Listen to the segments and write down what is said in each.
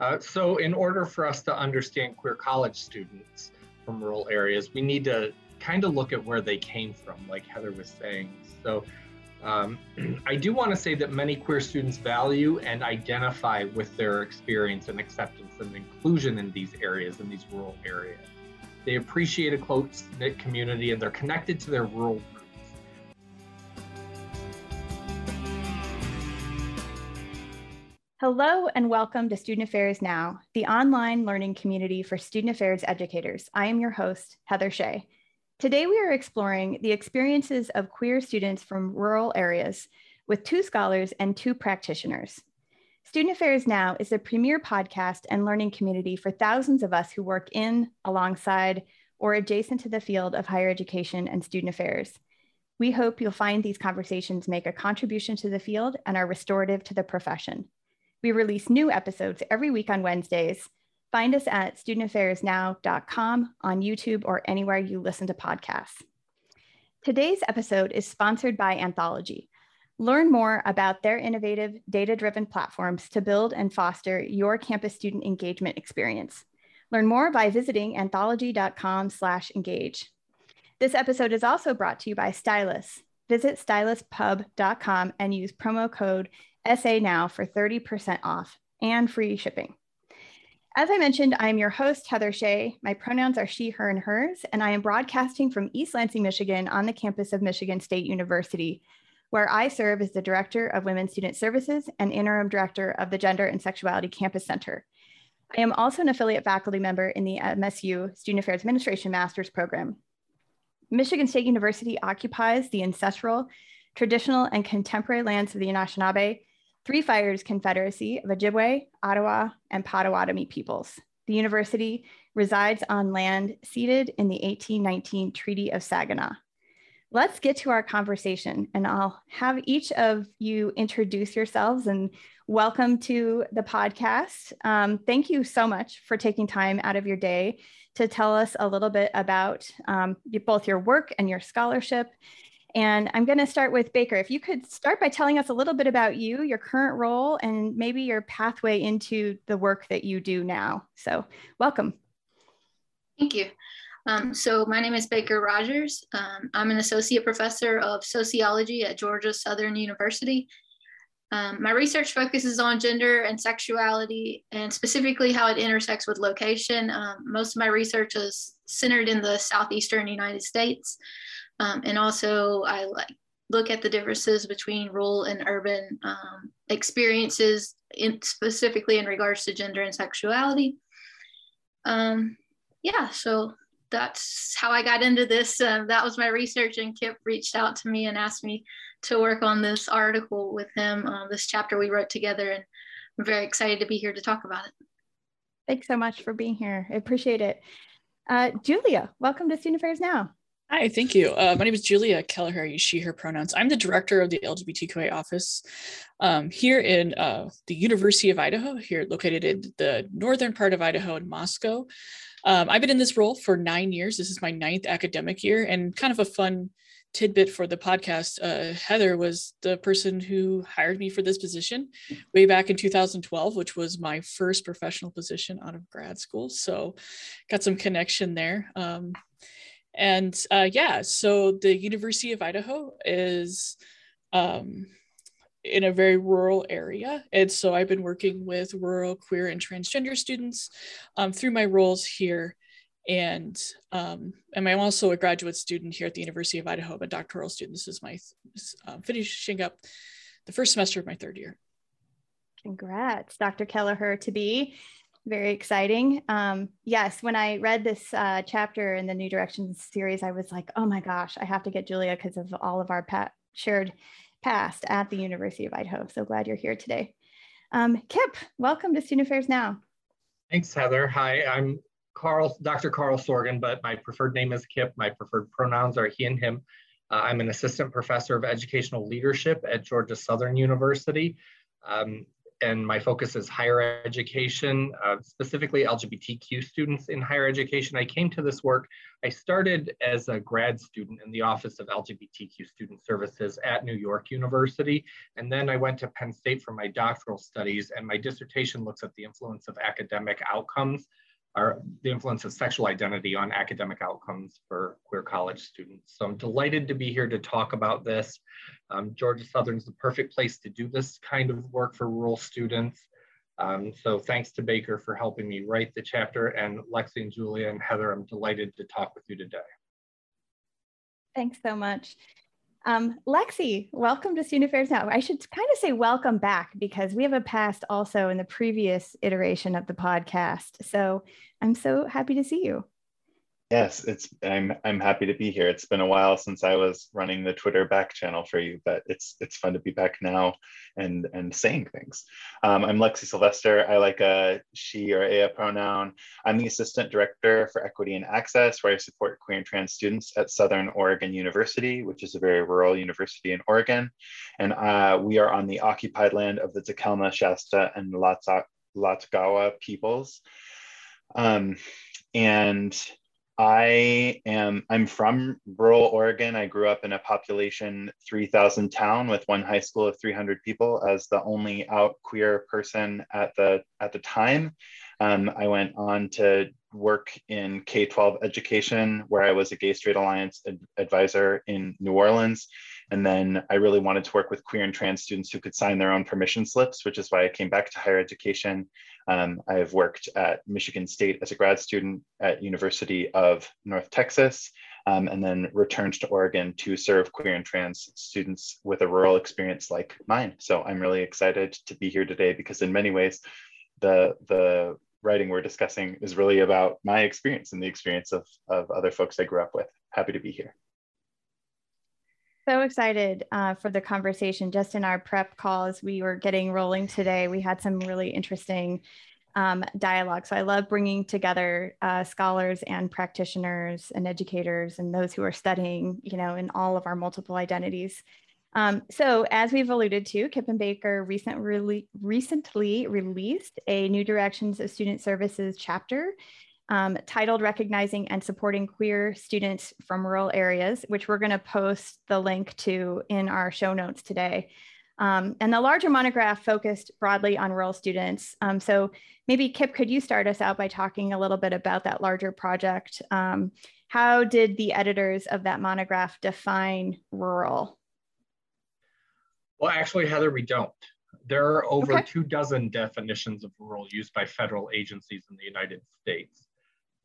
Uh, so in order for us to understand queer college students from rural areas, we need to kind of look at where they came from, like Heather was saying. So um, I do want to say that many queer students value and identify with their experience and acceptance and inclusion in these areas, in these rural areas. They appreciate a close knit community and they're connected to their rural Hello and welcome to Student Affairs Now, the online learning community for student affairs educators. I am your host, Heather Shea. Today, we are exploring the experiences of queer students from rural areas with two scholars and two practitioners. Student Affairs Now is the premier podcast and learning community for thousands of us who work in, alongside, or adjacent to the field of higher education and student affairs. We hope you'll find these conversations make a contribution to the field and are restorative to the profession. We release new episodes every week on Wednesdays, Find us at studentaffairsnow.com on YouTube or anywhere you listen to podcasts. Today's episode is sponsored by Anthology. Learn more about their innovative data driven platforms to build and foster your campus student engagement experience. Learn more by visiting anthology.com/engage. This episode is also brought to you by Stylus. Visit styluspub.com and use promo code SA now for 30% off and free shipping. As I mentioned, I'm your host, Heather Shea. My pronouns are she, her, and hers, and I am broadcasting from East Lansing, Michigan on the campus of Michigan State University, where I serve as the Director of Women's Student Services and Interim Director of the Gender and Sexuality Campus Center. I am also an affiliate faculty member in the MSU Student Affairs Administration Master's Program. Michigan State University occupies the ancestral, traditional, and contemporary lands of the Anishinaabe, Three Fires Confederacy of Ojibwe, Ottawa, and Potawatomi peoples. The university resides on land ceded in the 1819 Treaty of Saginaw. Let's get to our conversation, and I'll have each of you introduce yourselves and welcome to the podcast. Um, thank you so much for taking time out of your day to tell us a little bit about um, both your work and your scholarship and I'm going to start with Baker. If you could start by telling us a little bit about you, your current role, and maybe your pathway into the work that you do now. So, welcome. Thank you. Um, so, my name is Baker Rogers. Um, I'm an associate professor of sociology at Georgia Southern University. Um, my research focuses on gender and sexuality and specifically how it intersects with location. Um, most of my research is centered in the southeastern United States. Um, and also I like look at the differences between rural and urban um, experiences in specifically in regards to gender and sexuality. Um, yeah, so that's how I got into this. Uh, that was my research, and Kip reached out to me and asked me to work on this article with him, uh, this chapter we wrote together, and I'm very excited to be here to talk about it. Thanks so much for being here. I appreciate it. Uh, Julia, welcome to Student Affairs Now. Hi, thank you. Uh, my name is Julia Kelleher, use she, her pronouns. I'm the director of the LGBTQA office um, here in uh, the University of Idaho, here located in the northern part of Idaho in Moscow. Um, I've been in this role for nine years. This is my ninth academic year, and kind of a fun tidbit for the podcast. Uh, Heather was the person who hired me for this position way back in 2012, which was my first professional position out of grad school. So, got some connection there. Um, and uh, yeah, so the University of Idaho is um, in a very rural area. And so I've been working with rural, queer, and transgender students um, through my roles here. And, um, I'm also a graduate student here at the University of Idaho, a doctoral student. This is my uh, finishing up the first semester of my third year. Congrats, Dr. Kelleher to be very exciting. Um, yes, when I read this uh, chapter in the New Directions series, I was like, oh my gosh, I have to get Julia because of all of our shared past at the University of Idaho. So glad you're here today. Um, Kip, welcome to Student Affairs Now. Thanks, Heather. Hi, I'm Carl, Dr. Carl Sorgen, but my preferred name is Kip. My preferred pronouns are he and him. Uh, I'm an assistant professor of educational leadership at Georgia Southern University. Um, and my focus is higher education, uh, specifically LGBTQ students in higher education. I came to this work, I started as a grad student in the Office of LGBTQ Student Services at New York University, and then I went to Penn State for my doctoral studies, and my dissertation looks at the influence of academic outcomes are the influence of sexual identity on academic outcomes for queer college students. So I'm delighted to be here to talk about this. Um, Georgia Southern's the perfect place to do this kind of work for rural students. Um, so thanks to Baker for helping me write the chapter and Lexi and Julia and Heather, I'm delighted to talk with you today. Thanks so much. Um, Lexi, welcome to Student Affairs Now. I should kind of say welcome back because we have a past also in the previous iteration of the podcast. So I'm so happy to see you. Yes, it's I'm I'm happy to be here. It's been a while since I was running the Twitter back channel for you, but it's it's fun to be back now and and saying things. Um, I'm Lexi Sylvester. I like a she or a pronoun. I'm the assistant director for equity and access, where I support queer and trans students at Southern Oregon University, which is a very rural university in Oregon, and uh, we are on the occupied land of the Takelma, Shasta, and Latgawa peoples. Um, and I am I'm from rural Oregon. I grew up in a population 3,000 town with one high school of 300 people as the only out queer person at the at the time. Um, I went on to work in K-12 education where I was a Gay Straight Alliance ad- advisor in New Orleans. And then I really wanted to work with queer and trans students who could sign their own permission slips, which is why I came back to higher education um, I have worked at Michigan State as a grad student at University of North Texas, um, and then returned to Oregon to serve queer and trans students with a rural experience like mine. So I'm really excited to be here today because in many ways, the, the writing we're discussing is really about my experience and the experience of, of other folks I grew up with. Happy to be here so excited uh, for the conversation. Just in our prep calls, we were getting rolling today. We had some really interesting um, dialogue. So I love bringing together uh, scholars and practitioners and educators and those who are studying, you know, in all of our multiple identities. Um, so as we've alluded to, Kip and Baker recent re recently released a New Directions of Student Services chapter um, titled Recognizing and Supporting Queer Students from Rural Areas, which we're going to post the link to in our show notes today. Um, and the larger monograph focused broadly on rural students. Um, so maybe Kip, could you start us out by talking a little bit about that larger project? Um, how did the editors of that monograph define rural? Well, actually, Heather, we don't. There are over okay. two dozen definitions of rural used by federal agencies in the United States.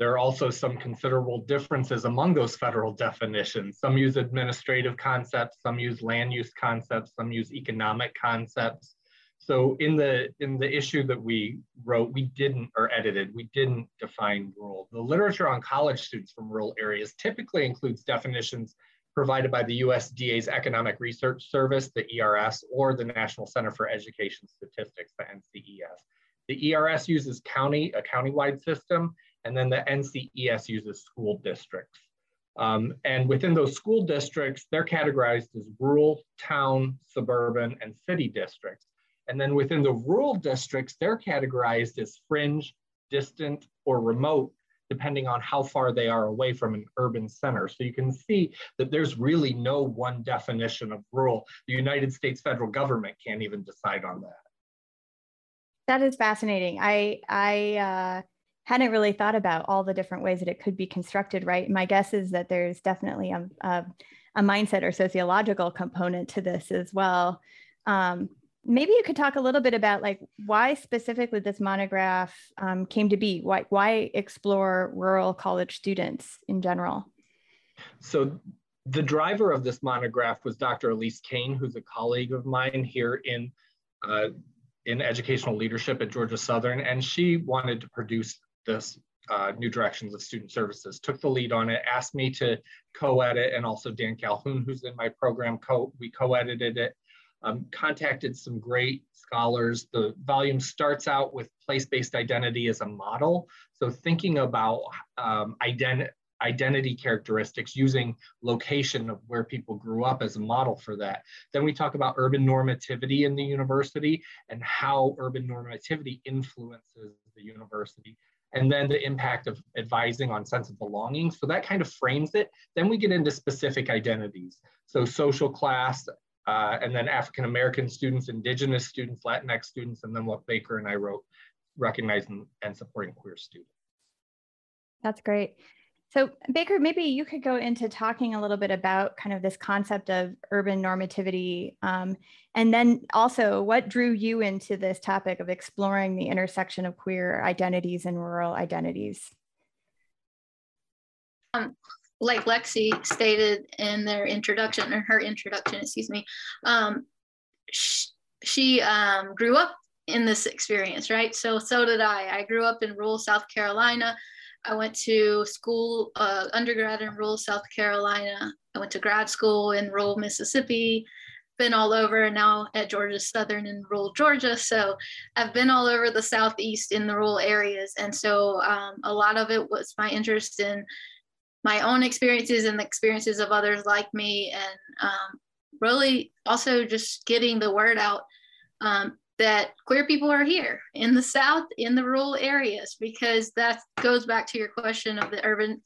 There are also some considerable differences among those federal definitions. Some use administrative concepts, some use land use concepts, some use economic concepts. So in the in the issue that we wrote, we didn't or edited, we didn't define rural. The literature on college students from rural areas typically includes definitions provided by the USDA's Economic Research Service, the ERS, or the National Center for Education Statistics, the NCES. The ERS uses county, a county-wide system, and then the NCES uses school districts. Um, and within those school districts, they're categorized as rural, town, suburban, and city districts. And then within the rural districts, they're categorized as fringe, distant, or remote, depending on how far they are away from an urban center. So you can see that there's really no one definition of rural. The United States federal government can't even decide on that. That is fascinating. I, I, uh hadn't really thought about all the different ways that it could be constructed, right? My guess is that there's definitely a, a, a mindset or sociological component to this as well. Um, maybe you could talk a little bit about like why specifically this monograph um, came to be. Why, why explore rural college students in general? So the driver of this monograph was Dr. Elise Kane, who's a colleague of mine here in uh, in educational leadership at Georgia Southern, and she wanted to produce this uh, New Directions of Student Services, took the lead on it, asked me to co-edit, and also Dan Calhoun, who's in my program, co we co-edited it. Um, contacted some great scholars. The volume starts out with place-based identity as a model. So thinking about um, ident identity characteristics using location of where people grew up as a model for that. Then we talk about urban normativity in the university and how urban normativity influences the university and then the impact of advising on sense of belonging. So that kind of frames it. Then we get into specific identities. So social class, uh, and then African American students, Indigenous students, Latinx students, and then what Baker and I wrote, recognizing and supporting queer students. That's great. So Baker, maybe you could go into talking a little bit about kind of this concept of urban normativity, um, and then also what drew you into this topic of exploring the intersection of queer identities and rural identities. Um, like Lexi stated in their introduction, or her introduction, excuse me, um, she, she um, grew up in this experience, right? So, so did I. I grew up in rural South Carolina. I went to school, uh, undergrad in rural South Carolina. I went to grad school in rural Mississippi, been all over and now at Georgia Southern in rural Georgia. So I've been all over the Southeast in the rural areas. And so um, a lot of it was my interest in my own experiences and the experiences of others like me. And um, really also just getting the word out um, that queer people are here in the South, in the rural areas, because that goes back to your question of the urban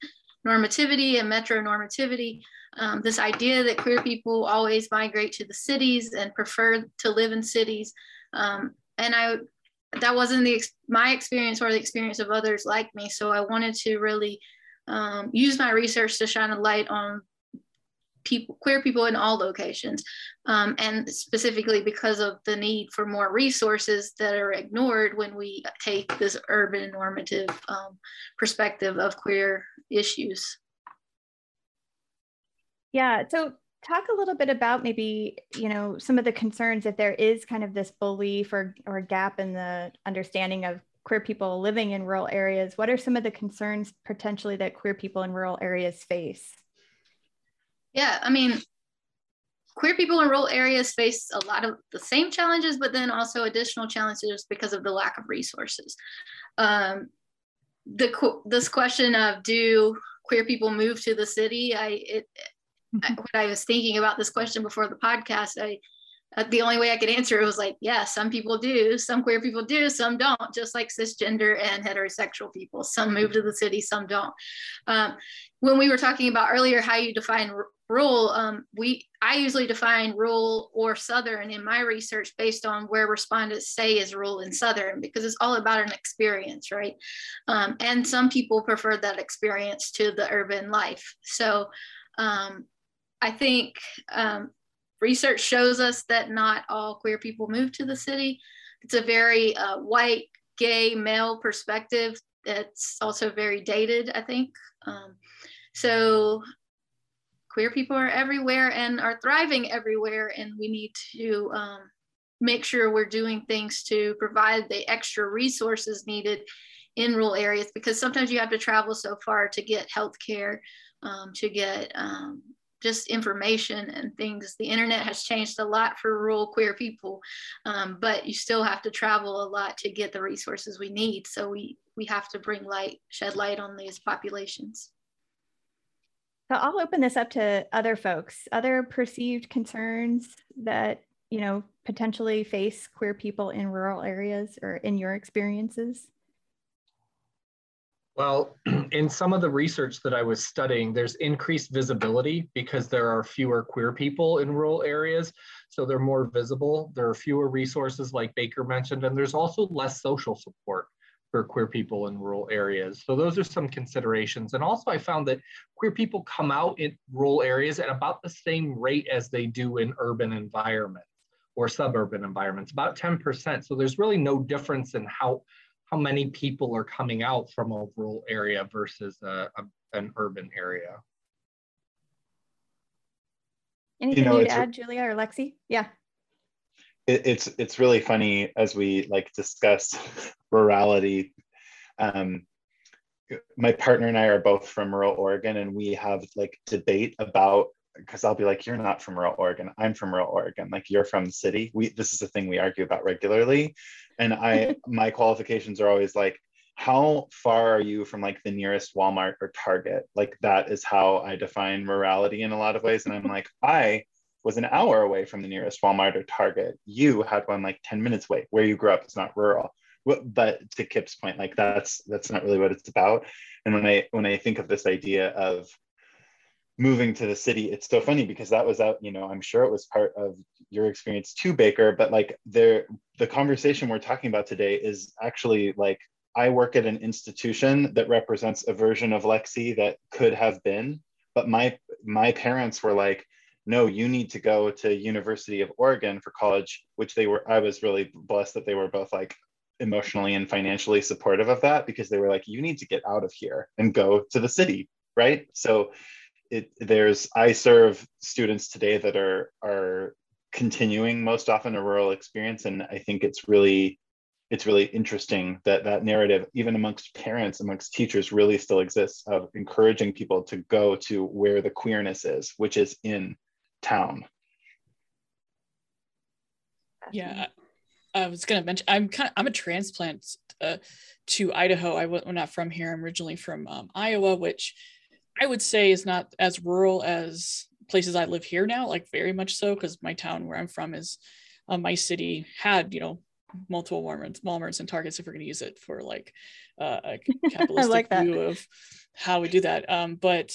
normativity and metro normativity. Um, this idea that queer people always migrate to the cities and prefer to live in cities. Um, and I, that wasn't the my experience or the experience of others like me. So I wanted to really um, use my research to shine a light on people, queer people in all locations, um, and specifically because of the need for more resources that are ignored when we take this urban normative um, perspective of queer issues. Yeah, so talk a little bit about maybe you know some of the concerns if there is kind of this belief or or gap in the understanding of queer people living in rural areas. What are some of the concerns potentially that queer people in rural areas face yeah, I mean, queer people in rural areas face a lot of the same challenges, but then also additional challenges because of the lack of resources. Um, the this question of do queer people move to the city? I it, I, when I was thinking about this question before the podcast, I the only way I could answer it was like, yeah, some people do, some queer people do, some don't, just like cisgender and heterosexual people. Some move to the city, some don't. Um, when we were talking about earlier how you define rural um, we i usually define rural or southern in my research based on where respondents say is rural and southern because it's all about an experience right um, and some people prefer that experience to the urban life so um, i think um, research shows us that not all queer people move to the city. It's a very uh, white gay male perspective that's also very dated i think. Um, so queer people are everywhere and are thriving everywhere, and we need to um, make sure we're doing things to provide the extra resources needed in rural areas because sometimes you have to travel so far to get health care, um, to get um, just information and things. The internet has changed a lot for rural queer people, um, but you still have to travel a lot to get the resources we need. So we we have to bring light, shed light on these populations. So I'll open this up to other folks, other perceived concerns that, you know, potentially face queer people in rural areas or in your experiences. Well, in some of the research that I was studying, there's increased visibility because there are fewer queer people in rural areas. So they're more visible. There are fewer resources like Baker mentioned, and there's also less social support for queer people in rural areas. So those are some considerations. And also I found that queer people come out in rural areas at about the same rate as they do in urban environments or suburban environments, about 10%. So there's really no difference in how, how many people are coming out from a rural area versus a, a, an urban area. Anything you know, to add, Julia or Lexi? Yeah it, it's it's really funny as we like discuss rurality. Um, my partner and I are both from rural Oregon, and we have like debate about because I'll be like, "You're not from rural Oregon. I'm from rural Oregon. Like you're from the city." We this is a thing we argue about regularly, and I my qualifications are always like, how far are you from like the nearest Walmart or Target? Like that is how I define rurality in a lot of ways. And I'm like, I was an hour away from the nearest Walmart or Target. You had one like 10 minutes away. Where you grew up is not rural. But to Kip's point, like that's that's not really what it's about. And when I when I think of this idea of moving to the city, it's so funny because that was out, you know, I'm sure it was part of your experience too, Baker, but like there the conversation we're talking about today is actually like I work at an institution that represents a version of Lexi that could have been, but my my parents were like, no, you need to go to University of Oregon for college, which they were. I was really blessed that they were both like emotionally and financially supportive of that because they were like, you need to get out of here and go to the city, right? So it there's I serve students today that are are continuing most often a rural experience, and I think it's really it's really interesting that that narrative, even amongst parents, amongst teachers, really still exists of encouraging people to go to where the queerness is, which is in town. Yeah, I was gonna mention I'm kind of I'm a transplant uh, to Idaho. I was not from here. I'm originally from um, Iowa, which I would say is not as rural as places I live here now. Like very much so, because my town where I'm from is uh, my city had you know multiple Walmarts, Walmarts and Targets if we're going to use it for like uh, a capitalistic like view of how we do that. Um, but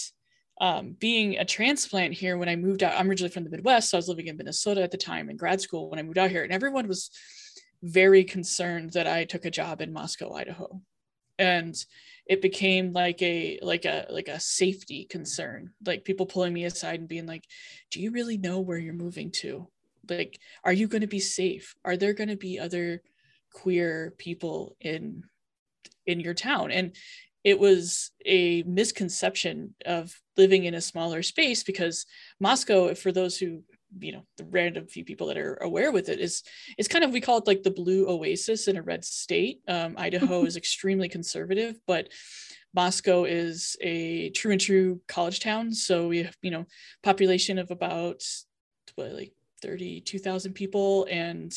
um, being a transplant here, when I moved out, I'm originally from the Midwest, so I was living in Minnesota at the time in grad school when I moved out here, and everyone was very concerned that I took a job in Moscow, Idaho, and it became like a like a like a safety concern, like people pulling me aside and being like, "Do you really know where you're moving to?" like are you going to be safe are there going to be other queer people in in your town and it was a misconception of living in a smaller space because moscow for those who you know the random few people that are aware with it is it's kind of we call it like the blue oasis in a red state um, idaho is extremely conservative but moscow is a true and true college town so we have you know population of about what, like 32,000 people. And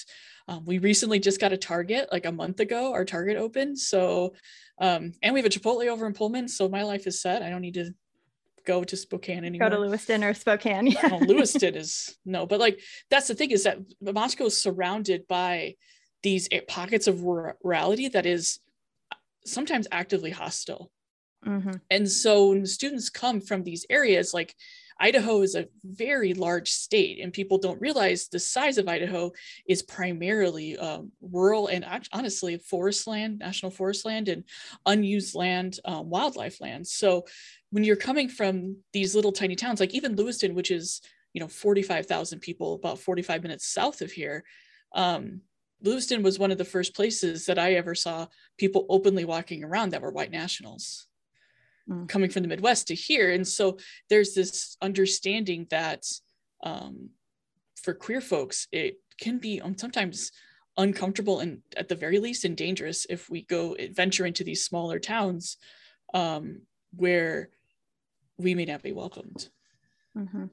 um, we recently just got a Target like a month ago. Our Target opened. So, um, and we have a Chipotle over in Pullman. So my life is set. I don't need to go to Spokane anymore. Go to Lewiston or Spokane. Yeah. Lewiston is no, but like that's the thing is that Moscow is surrounded by these pockets of rurality that is sometimes actively hostile. Mm-hmm. And so when students come from these areas, like Idaho is a very large state, and people don't realize the size of Idaho is primarily um, rural and honestly forest land, national forest land, and unused land, um, wildlife land. So when you're coming from these little tiny towns, like even Lewiston, which is you know 45,000 people, about 45 minutes south of here. Um, Lewiston was one of the first places that I ever saw people openly walking around that were white nationals mm. coming from the Midwest to here. And so there's this understanding that um, for queer folks, it can be um, sometimes uncomfortable and at the very least and dangerous if we go venture into these smaller towns um, where we may not be welcomed. Mm-hmm.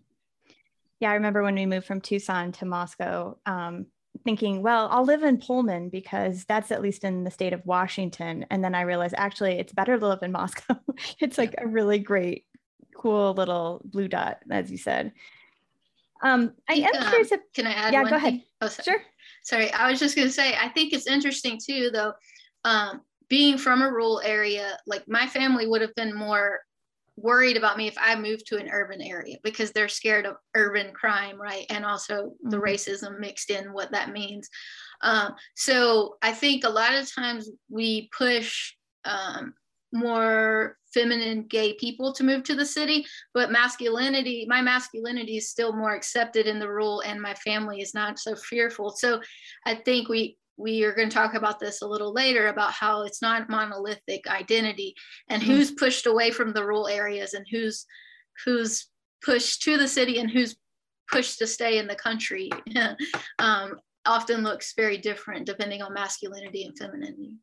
Yeah, I remember when we moved from Tucson to Moscow, um, thinking, well, I'll live in Pullman because that's at least in the state of Washington. And then I realized actually it's better to live in Moscow. it's like a really great, cool little blue dot, as you said. Um, I am um, curious. If, can I add? Yeah, go ahead. Oh, sorry. Sure. Sorry, I was just going to say, I think it's interesting too, though. Um, being from a rural area, like my family would have been more worried about me if I move to an urban area because they're scared of urban crime, right? And also the mm-hmm. racism mixed in what that means. Um, so I think a lot of times we push um, more feminine gay people to move to the city, but masculinity, my masculinity is still more accepted in the rural, and my family is not so fearful. So I think we we are going to talk about this a little later about how it's not monolithic identity and mm-hmm. who's pushed away from the rural areas and who's who's pushed to the city and who's pushed to stay in the country um, often looks very different depending on masculinity and femininity.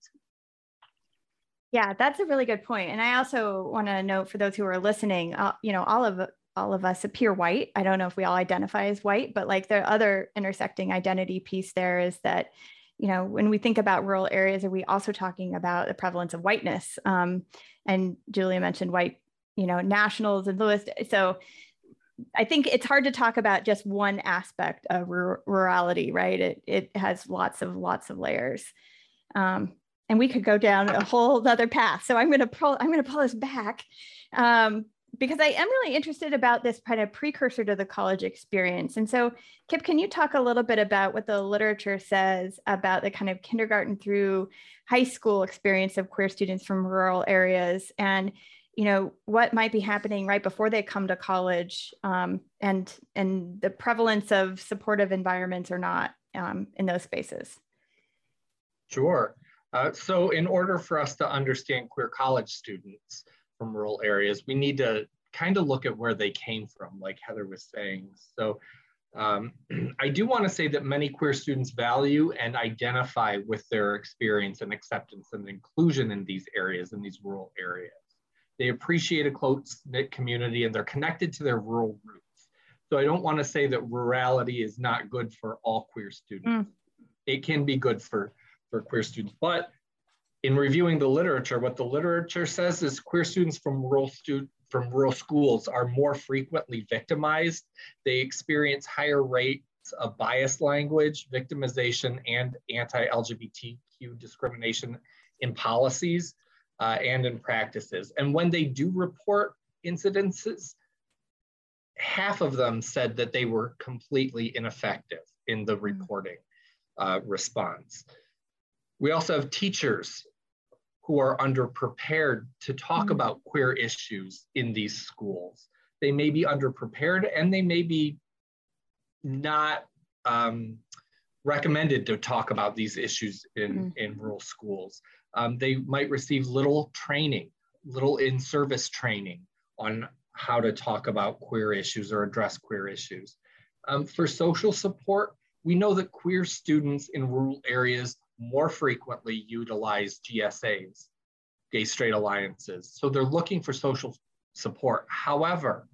Yeah, that's a really good point. And I also want to note for those who are listening, uh, you know, all of all of us appear white. I don't know if we all identify as white, but like the other intersecting identity piece there is that you know, when we think about rural areas, are we also talking about the prevalence of whiteness? Um, and Julia mentioned white, you know, nationals and Lewis. So I think it's hard to talk about just one aspect of rurality, right? It, it has lots of lots of layers. Um, and we could go down a whole other path. So I'm going to pull, I'm going to pull us back um, because I am really interested about this kind of precursor to the college experience. And so, Kip, can you talk a little bit about what the literature says about the kind of kindergarten through high school experience of queer students from rural areas? And you know what might be happening right before they come to college um, and and the prevalence of supportive environments or not um, in those spaces? Sure. Uh, so in order for us to understand queer college students from rural areas we need to kind of look at where they came from like heather was saying so um, I do want to say that many queer students value and identify with their experience and acceptance and inclusion in these areas, in these rural areas. They appreciate a close knit community and they're connected to their rural roots. So I don't want to say that rurality is not good for all queer students. Mm. It can be good for, for queer students. But in reviewing the literature, what the literature says is queer students from rural from rural schools are more frequently victimized. They experience higher rates of biased language, victimization, and anti-LGBTQ discrimination in policies uh, and in practices. And when they do report incidences, half of them said that they were completely ineffective in the mm. reporting uh, response. We also have teachers who are underprepared to talk mm-hmm. about queer issues in these schools. They may be underprepared and they may be not um, recommended to talk about these issues in, mm-hmm. in rural schools um, they might receive little training, little in-service training on how to talk about queer issues or address queer issues. Um, for social support, we know that queer students in rural areas more frequently utilize GSAs, gay straight alliances. So they're looking for social support. However,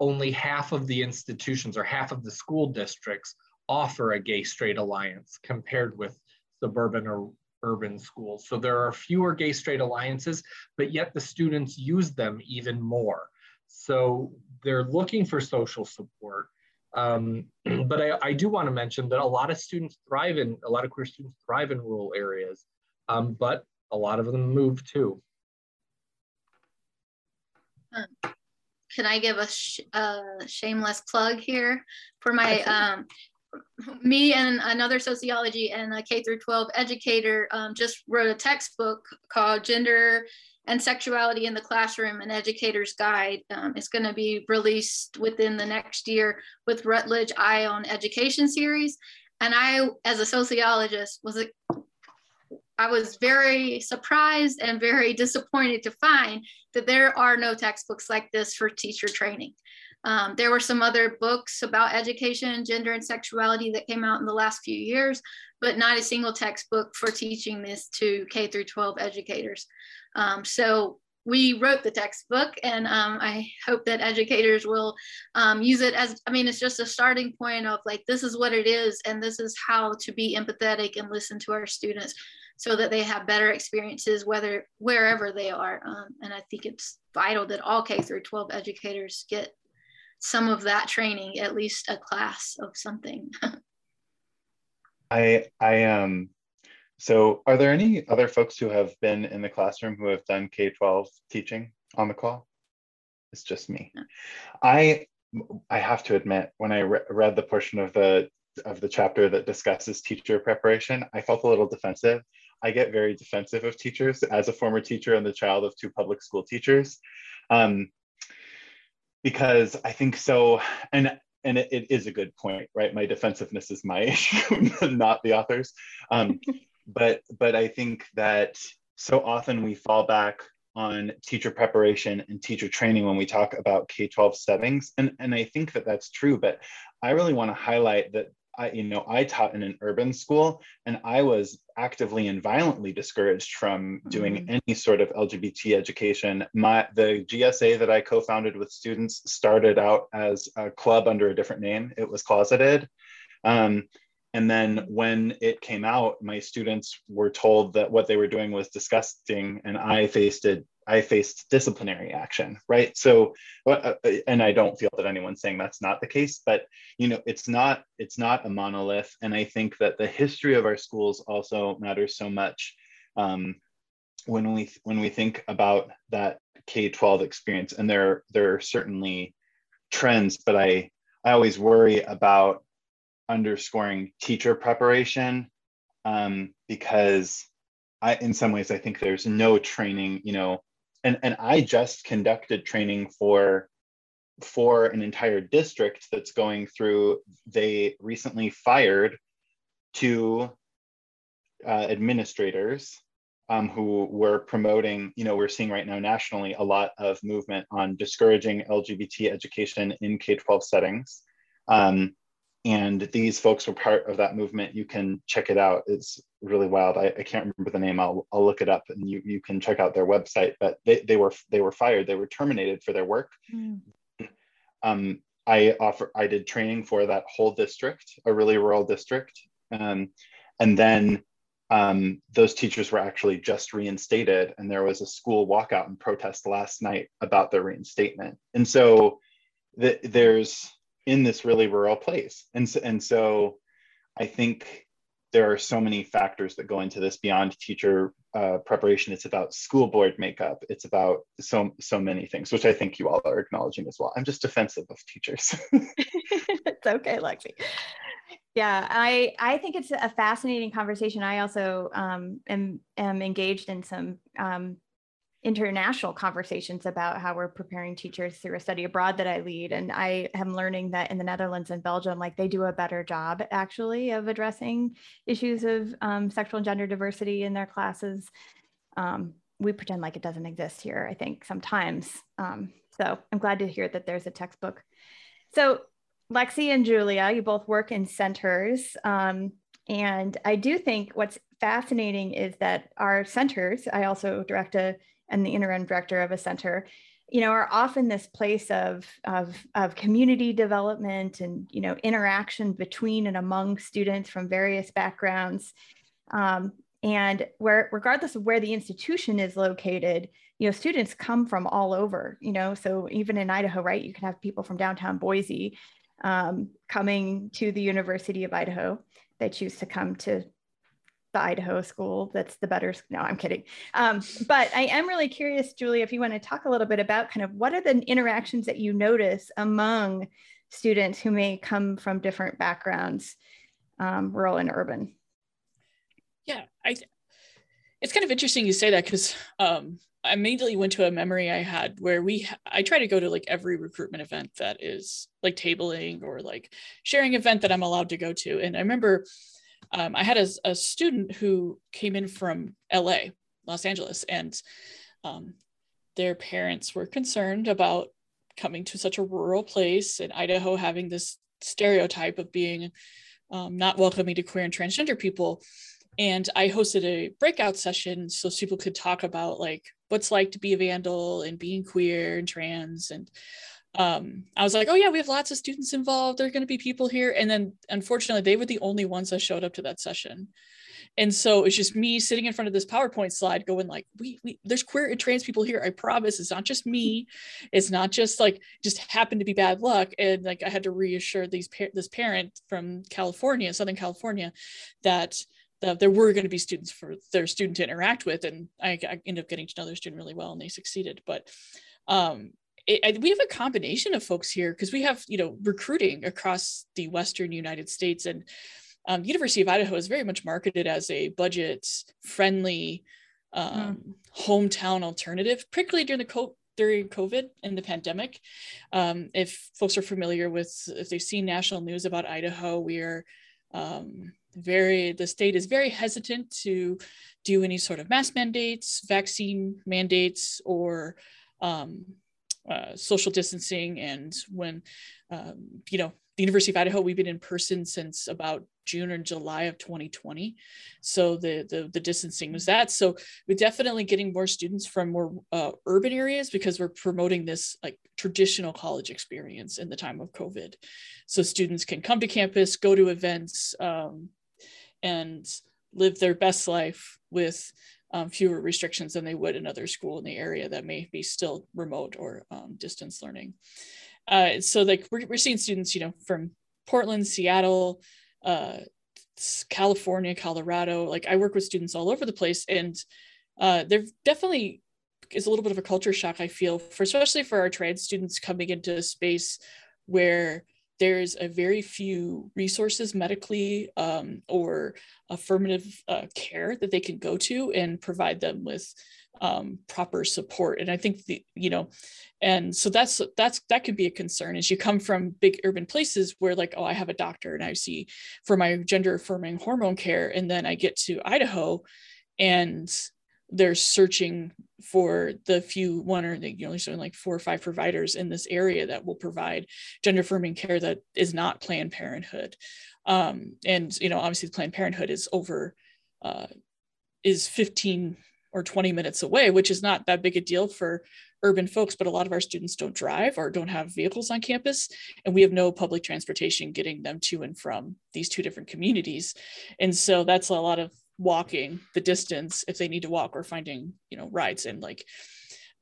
only half of the institutions or half of the school districts offer a gay straight alliance compared with suburban or urban schools. So there are fewer gay straight alliances, but yet the students use them even more. So they're looking for social support. Um, but I, I, do want to mention that a lot of students thrive in, a lot of queer students thrive in rural areas, um, but a lot of them move too. Can I give a, sh a shameless plug here for my um, me and another sociology and a K through 12 educator um, just wrote a textbook called Gender and Sexuality in the Classroom, an Educator's Guide. Um, going to be released within the next year with Routledge Eye on Education series. And I, as a sociologist, was a, I was very surprised and very disappointed to find that there are no textbooks like this for teacher training. Um, there were some other books about education, gender, and sexuality that came out in the last few years, but not a single textbook for teaching this to K through 12 educators. Um, so we wrote the textbook, and um, I hope that educators will um, use it as I mean, it's just a starting point of like, this is what it is, and this is how to be empathetic and listen to our students so that they have better experiences whether wherever they are um, and i think it's vital that all k through 12 educators get some of that training, at least a class of something. I I um so are there any other folks who have been in the classroom who have done K-12 teaching on the call? It's just me. I I have to admit when I re read the portion of the of the chapter that discusses teacher preparation, I felt a little defensive. I get very defensive of teachers as a former teacher and the child of two public school teachers. Um, because I think so, and and it, it is a good point, right? My defensiveness is my issue, not the author's. Um, but but I think that so often we fall back on teacher preparation and teacher training when we talk about K-12 settings, and and I think that that's true. But I really want to highlight that I, you know, I taught in an urban school and I was actively and violently discouraged from doing mm-hmm. any sort of LGBT education. My the GSA that I co-founded with students started out as a club under a different name. It was Closeted. Um, and then when it came out, my students were told that what they were doing was disgusting, and I faced it. I faced disciplinary action, right? So, uh, uh, and I don't feel that anyone's saying that's not the case, but you know, it's not. It's not a monolith, and I think that the history of our schools also matters so much. Um, when we when we think about that K-12 experience, and there there are certainly trends, but I I always worry about underscoring teacher preparation um, because I, in some ways, I think there's no training, you know, and, and I just conducted training for for an entire district that's going through, they recently fired two uh, administrators um, who were promoting, you know, we're seeing right now nationally a lot of movement on discouraging LGBT education in K 12 settings. Um, and these folks were part of that movement. You can check it out. It's really wild. I, I, can't remember the name. I'll, I'll look it up and you, you can check out their website. But they, they were they were fired. They were terminated for their work. Mm. Um, I offer I did training for that whole district, a really rural district, um, and then um, those teachers were actually just reinstated, and there was a school walkout and protest last night about their reinstatement. And so the, there's in this really rural place. And so, and so I think there are so many factors that go into this beyond teacher uh, preparation. It's about school board makeup. It's about so so many things, which I think you all are acknowledging as well. I'm just defensive of teachers. it's okay, Lexi. Yeah, I I think it's a fascinating conversation. I also um, am am engaged in some um, international conversations about how we're preparing teachers through a study abroad that I lead. And I am learning that in the Netherlands and Belgium, like they do a better job actually of addressing issues of um, sexual and gender diversity in their classes. Um, we pretend like it doesn't exist here, I think sometimes. Um, so I'm glad to hear that there's a textbook. So Lexi and Julia, you both work in centers. Um, and I do think what's fascinating is that our centers, I also direct a and the interim director of a center you know are often this place of, of of community development and you know interaction between and among students from various backgrounds. Um, and where regardless of where the institution is located you know students come from all over you know so even in idaho right you can have people from downtown boise um, coming to the university of idaho they choose to come to the Idaho school that's the better. No, I'm kidding. Um, but I am really curious, Julie, if you want to talk a little bit about kind of what are the interactions that you notice among students who may come from different backgrounds, um, rural and urban. Yeah, I. It's kind of interesting you say that because um, I immediately went to a memory I had where we I try to go to like every recruitment event that is like tabling or like sharing event that I'm allowed to go to, and I remember um, I had a, a, student who came in from LA, Los Angeles, and um, their parents were concerned about coming to such a rural place in Idaho, having this stereotype of being um, not welcoming to queer and transgender people. And I hosted a breakout session so people could talk about like what's like to be a vandal and being queer and trans and um, I was like, oh yeah, we have lots of students involved. There are going to be people here. And then unfortunately, they were the only ones that showed up to that session. And so it's just me sitting in front of this PowerPoint slide going like, we, we there's queer and trans people here. I promise it's not just me. It's not just like just happened to be bad luck. And like I had to reassure these par- this parent from California, Southern California, that that there were going to be students for their student to interact with. And I, I ended up getting to know their student really well and they succeeded. But um, it, we have a combination of folks here because we have you know recruiting across the western united states and um, university of idaho is very much marketed as a budget friendly um, mm. hometown alternative particularly during the co- during covid and the pandemic um, if folks are familiar with if they've seen national news about idaho we are um, very the state is very hesitant to do any sort of mask mandates vaccine mandates or um, uh, social distancing and when um, you know the University of Idaho, we've been in person since about June or July of 2020. So the, the, the distancing was that. So we're definitely getting more students from more uh, urban areas because we're promoting this like traditional college experience in the time of COVID. So students can come to campus, go to events, um, and live their best life with um, fewer restrictions than they would another school in the area that may be still remote or um, distance learning. Uh, so like we're, we're seeing students, you know, from Portland, Seattle, uh, California, Colorado. Like I work with students all over the place, and uh, there definitely is a little bit of a culture shock. I feel for especially for our trans students coming into a space where there's a very few resources medically um, or affirmative uh, care that they can go to and provide them with um, proper support. And i think the you know and so that's that's that could be a concern as you come from big urban places where like oh i have a doctor and i see for my gender affirming hormone care and then i get to idaho and they're searching for the few one or you know there's only like four or five providers in this area that will provide gender affirming care that is not planned parenthood um, and you know obviously planned parenthood is over uh, is 15 or 20 minutes away, which is not that big a deal for urban folks, but a lot of our students don't drive or don't have vehicles on campus, and we have no public transportation getting them to and from these two different communities. And so that's a lot of walking the distance if they need to walk or finding, you know, rides. And like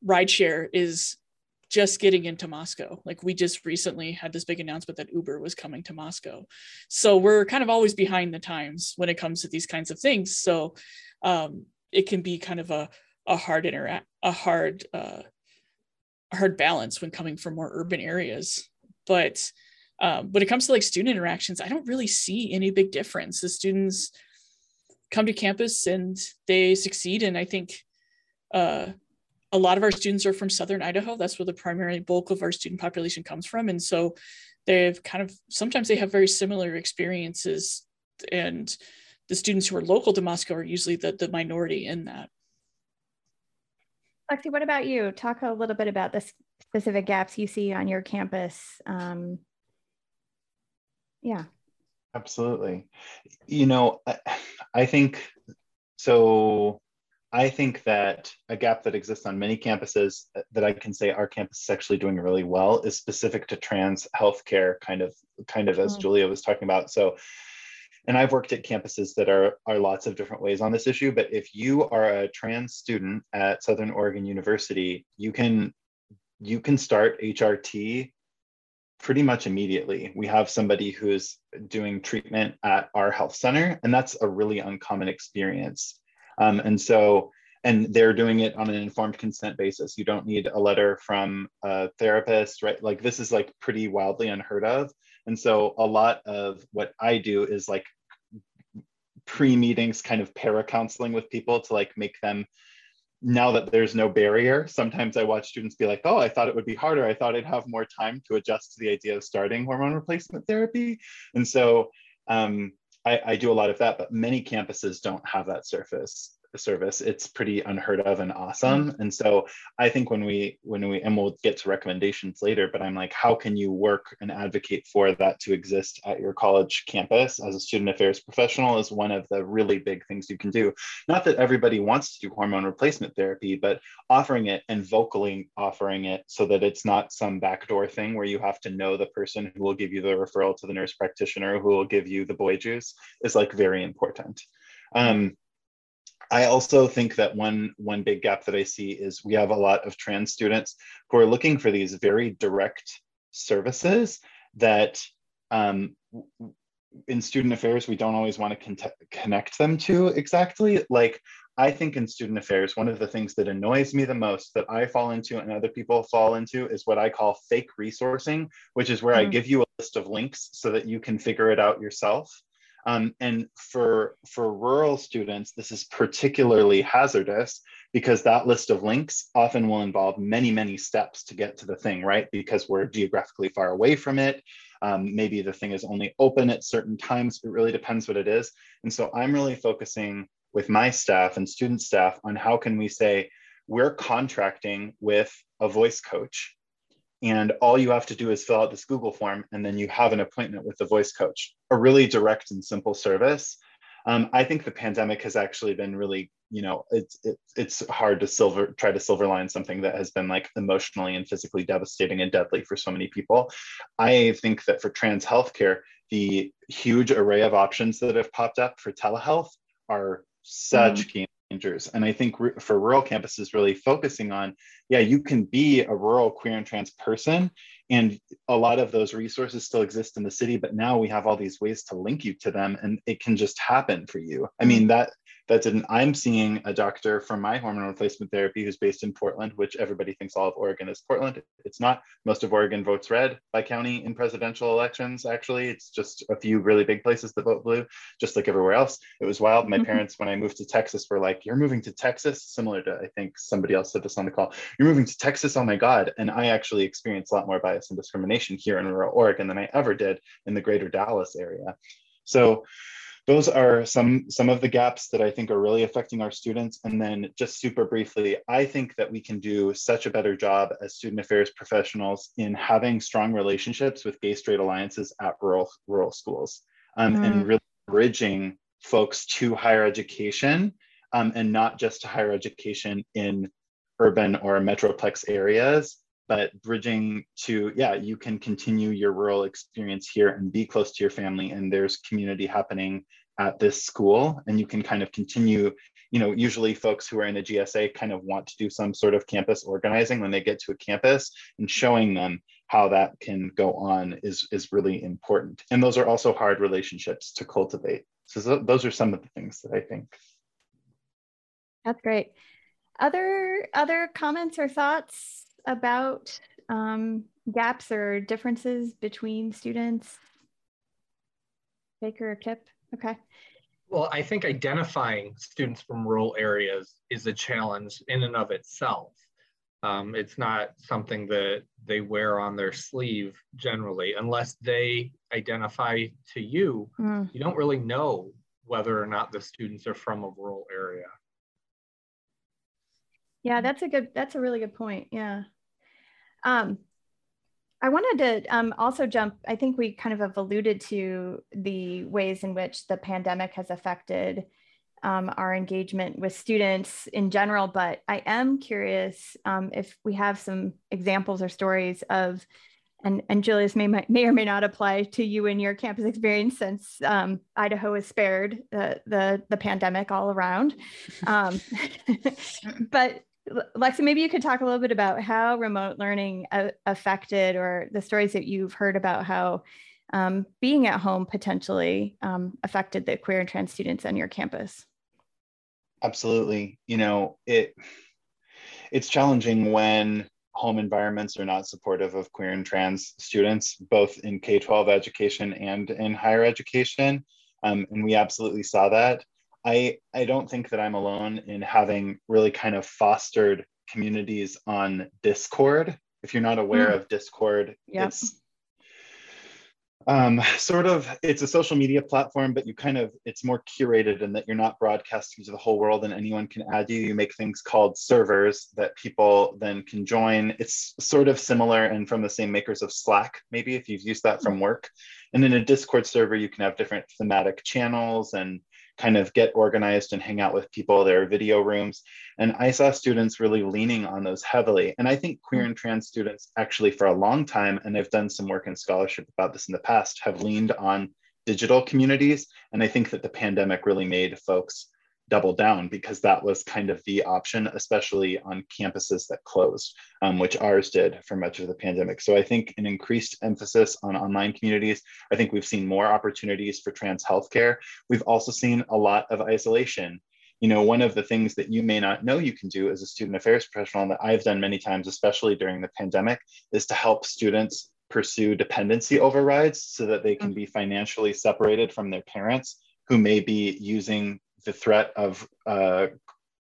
rideshare is just getting into Moscow. Like we just recently had this big announcement that Uber was coming to Moscow. So we're kind of always behind the times when it comes to these kinds of things. So um, it can be kind of a a hard interact a hard uh, a hard balance when coming from more urban areas. But um, when it comes to like student interactions, I don't really see any big difference. The students come to campus and they succeed, and I think uh, a lot of our students are from Southern Idaho. That's where the primary bulk of our student population comes from, and so they've kind of sometimes they have very similar experiences and the students who are local to Moscow are usually the, the minority in that. Lexi, what about you? Talk a little bit about the specific gaps you see on your campus. Um, yeah. Absolutely. You know, I, I think so. I think that a gap that exists on many campuses that I can say our campus is actually doing really well is specific to trans healthcare, kind of, kind of as mm. Julia was talking about. So and I've worked at campuses that are, are lots of different ways on this issue, but if you are a trans student at Southern Oregon University, you can you can start HRT pretty much immediately. We have somebody who's doing treatment at our health center, and that's a really uncommon experience. Um, and so, and they're doing it on an informed consent basis. You don't need a letter from a therapist, right? Like this is like pretty wildly unheard of. And so a lot of what I do is like pre-meetings kind of para counseling with people to like make them now that there's no barrier sometimes i watch students be like oh i thought it would be harder. I thought i'd have more time to adjust to the idea of starting hormone replacement therapy. And so um, I, I do a lot of that but many campuses don't have that surface service it's pretty unheard of and awesome. Mm-hmm. and so i think when we when we and we'll get to recommendations later but i'm like how can you work and advocate for that to exist at your college campus as a student affairs professional is one of the really big things you can do. Not that everybody wants to do hormone replacement therapy but offering it and vocally offering it so that it's not some backdoor thing where you have to know the person who will give you the referral to the nurse practitioner who will give you the boy juice is like very important. Um, I also think that one one big gap that I see is we have a lot of trans students who are looking for these very direct services that um, in student affairs we don't always want to con- connect them to exactly. Like I think in student affairs, one of the things that annoys me the most that I fall into and other people fall into is what I call fake resourcing, which is where mm. I give you a list of links so that you can figure it out yourself. Um, and for, for rural students, this is particularly hazardous because that list of links often will involve many, many steps to get to the thing, right? Because we're geographically far away from it. Um, maybe the thing is only open at certain times. It really depends what it is. And so I'm really focusing with my staff and student staff on how can we say, we're contracting with a voice coach and all you have to do is fill out this Google form, and then you have an appointment with the voice coach. A really direct and simple service. Um, I think the pandemic has actually been really, you know, it's it, it's hard to silver try to silver line something that has been like emotionally and physically devastating and deadly for so many people. I think that for trans healthcare, the huge array of options that have popped up for telehealth are such mm. game And I think for rural campuses, really focusing on, yeah, you can be a rural queer and trans person, and a lot of those resources still exist in the city, but now we have all these ways to link you to them, and it can just happen for you. I mean, mm. that that didn't. I'm seeing a doctor from my hormone replacement therapy who's based in Portland, which everybody thinks all of Oregon is Portland. It's not. Most of Oregon votes red by county in presidential elections. Actually, it's just a few really big places that vote blue, just like everywhere else. It was wild. My mm-hmm. parents, when I moved to Texas, were like, "You're moving to Texas," similar to I think somebody else said this on the call. You're moving to Texas. Oh my God! And I actually experienced a lot more bias and discrimination here in rural Oregon than I ever did in the greater Dallas area. So those are some some of the gaps that i think are really affecting our students and then just super briefly i think that we can do such a better job as student affairs professionals in having strong relationships with gay straight alliances at rural rural schools um, mm. and really bridging folks to higher education um, and not just to higher education in urban or metroplex areas but bridging to yeah you can continue your rural experience here and be close to your family and there's community happening at this school and you can kind of continue you know usually folks who are in a gsa kind of want to do some sort of campus organizing when they get to a campus and showing them how that can go on is is really important. And those are also hard relationships to cultivate. So those are some of the things that i think. That's great. Other other comments or thoughts about um, gaps or differences between students? Baker or Kip? Okay. Well, I think identifying students from rural areas is a challenge in and of itself. Um, it's not something that they wear on their sleeve generally, unless they identify to you. Mm. You don't really know whether or not the students are from a rural area. Yeah, that's a good, that's a really good point. Yeah. Um, I wanted to um, also jump, I think we kind of have alluded to the ways in which the pandemic has affected um, our engagement with students in general, but I am curious um, if we have some examples or stories of, and, and Julius may, may or may not apply to you and your campus experience since um, Idaho is spared the, the, the pandemic all around. Um, but Lexi, maybe you could talk a little bit about how remote learning affected or the stories that you've heard about how um, being at home potentially um, affected the queer and trans students on your campus. Absolutely. You know, it it's challenging when home environments are not supportive of queer and trans students, both in K-12 education and in higher education. Um, and we absolutely saw that. I, I don't think that I'm alone in having really kind of fostered communities on Discord. If you're not aware mm. of Discord, yep. it's um, sort of it's a social media platform, but you kind of it's more curated in that you're not broadcasting to the whole world and anyone can add you. You make things called servers that people then can join. It's sort of similar and from the same makers of Slack, maybe if you've used that from work. And in a Discord server, you can have different thematic channels and kind of get organized and hang out with people. There are video rooms. And I saw students really leaning on those heavily. And I think queer and trans students actually for a long time, and I've done some work in scholarship about this in the past, have leaned on digital communities. And I think that the pandemic really made folks double down because that was kind of the option, especially on campuses that closed, um, which ours did for much of the pandemic. So I think an increased emphasis on online communities. I think we've seen more opportunities for trans healthcare. We've also seen a lot of isolation. You know, one of the things that you may not know you can do as a student affairs professional that I've done many times, especially during the pandemic, is to help students pursue dependency overrides so that they can be financially separated from their parents who may be using the threat of uh,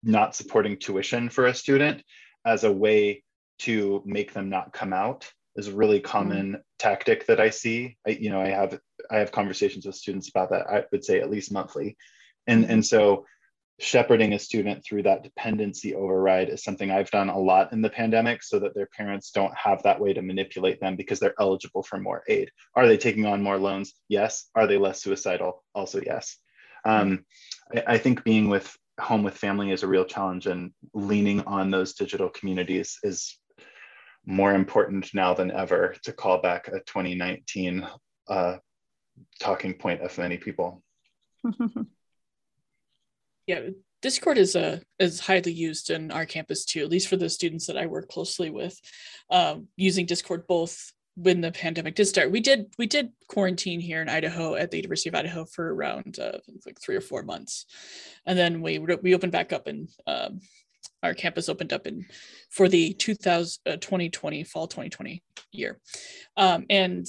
not supporting tuition for a student as a way to make them not come out is a really common mm-hmm. tactic that I see. I, you know, I have I have conversations with students about that. I would say at least monthly, and and so shepherding a student through that dependency override is something I've done a lot in the pandemic so that their parents don't have that way to manipulate them because they're eligible for more aid. Are they taking on more loans? Yes. Are they less suicidal? Also, yes. Um, I, I think being with home with family is a real challenge and leaning on those digital communities is more important now than ever to call back a 2019 uh, talking point of many people. yeah, Discord is a uh, is highly used in our campus too, at least for the students that I work closely with, um, using Discord both when the pandemic did start. We did we did quarantine here in Idaho at the University of Idaho for around uh, like three or four months, and then we we opened back up and um, our campus opened up in for the 2000 uh, 2020 fall 2020 year, um, and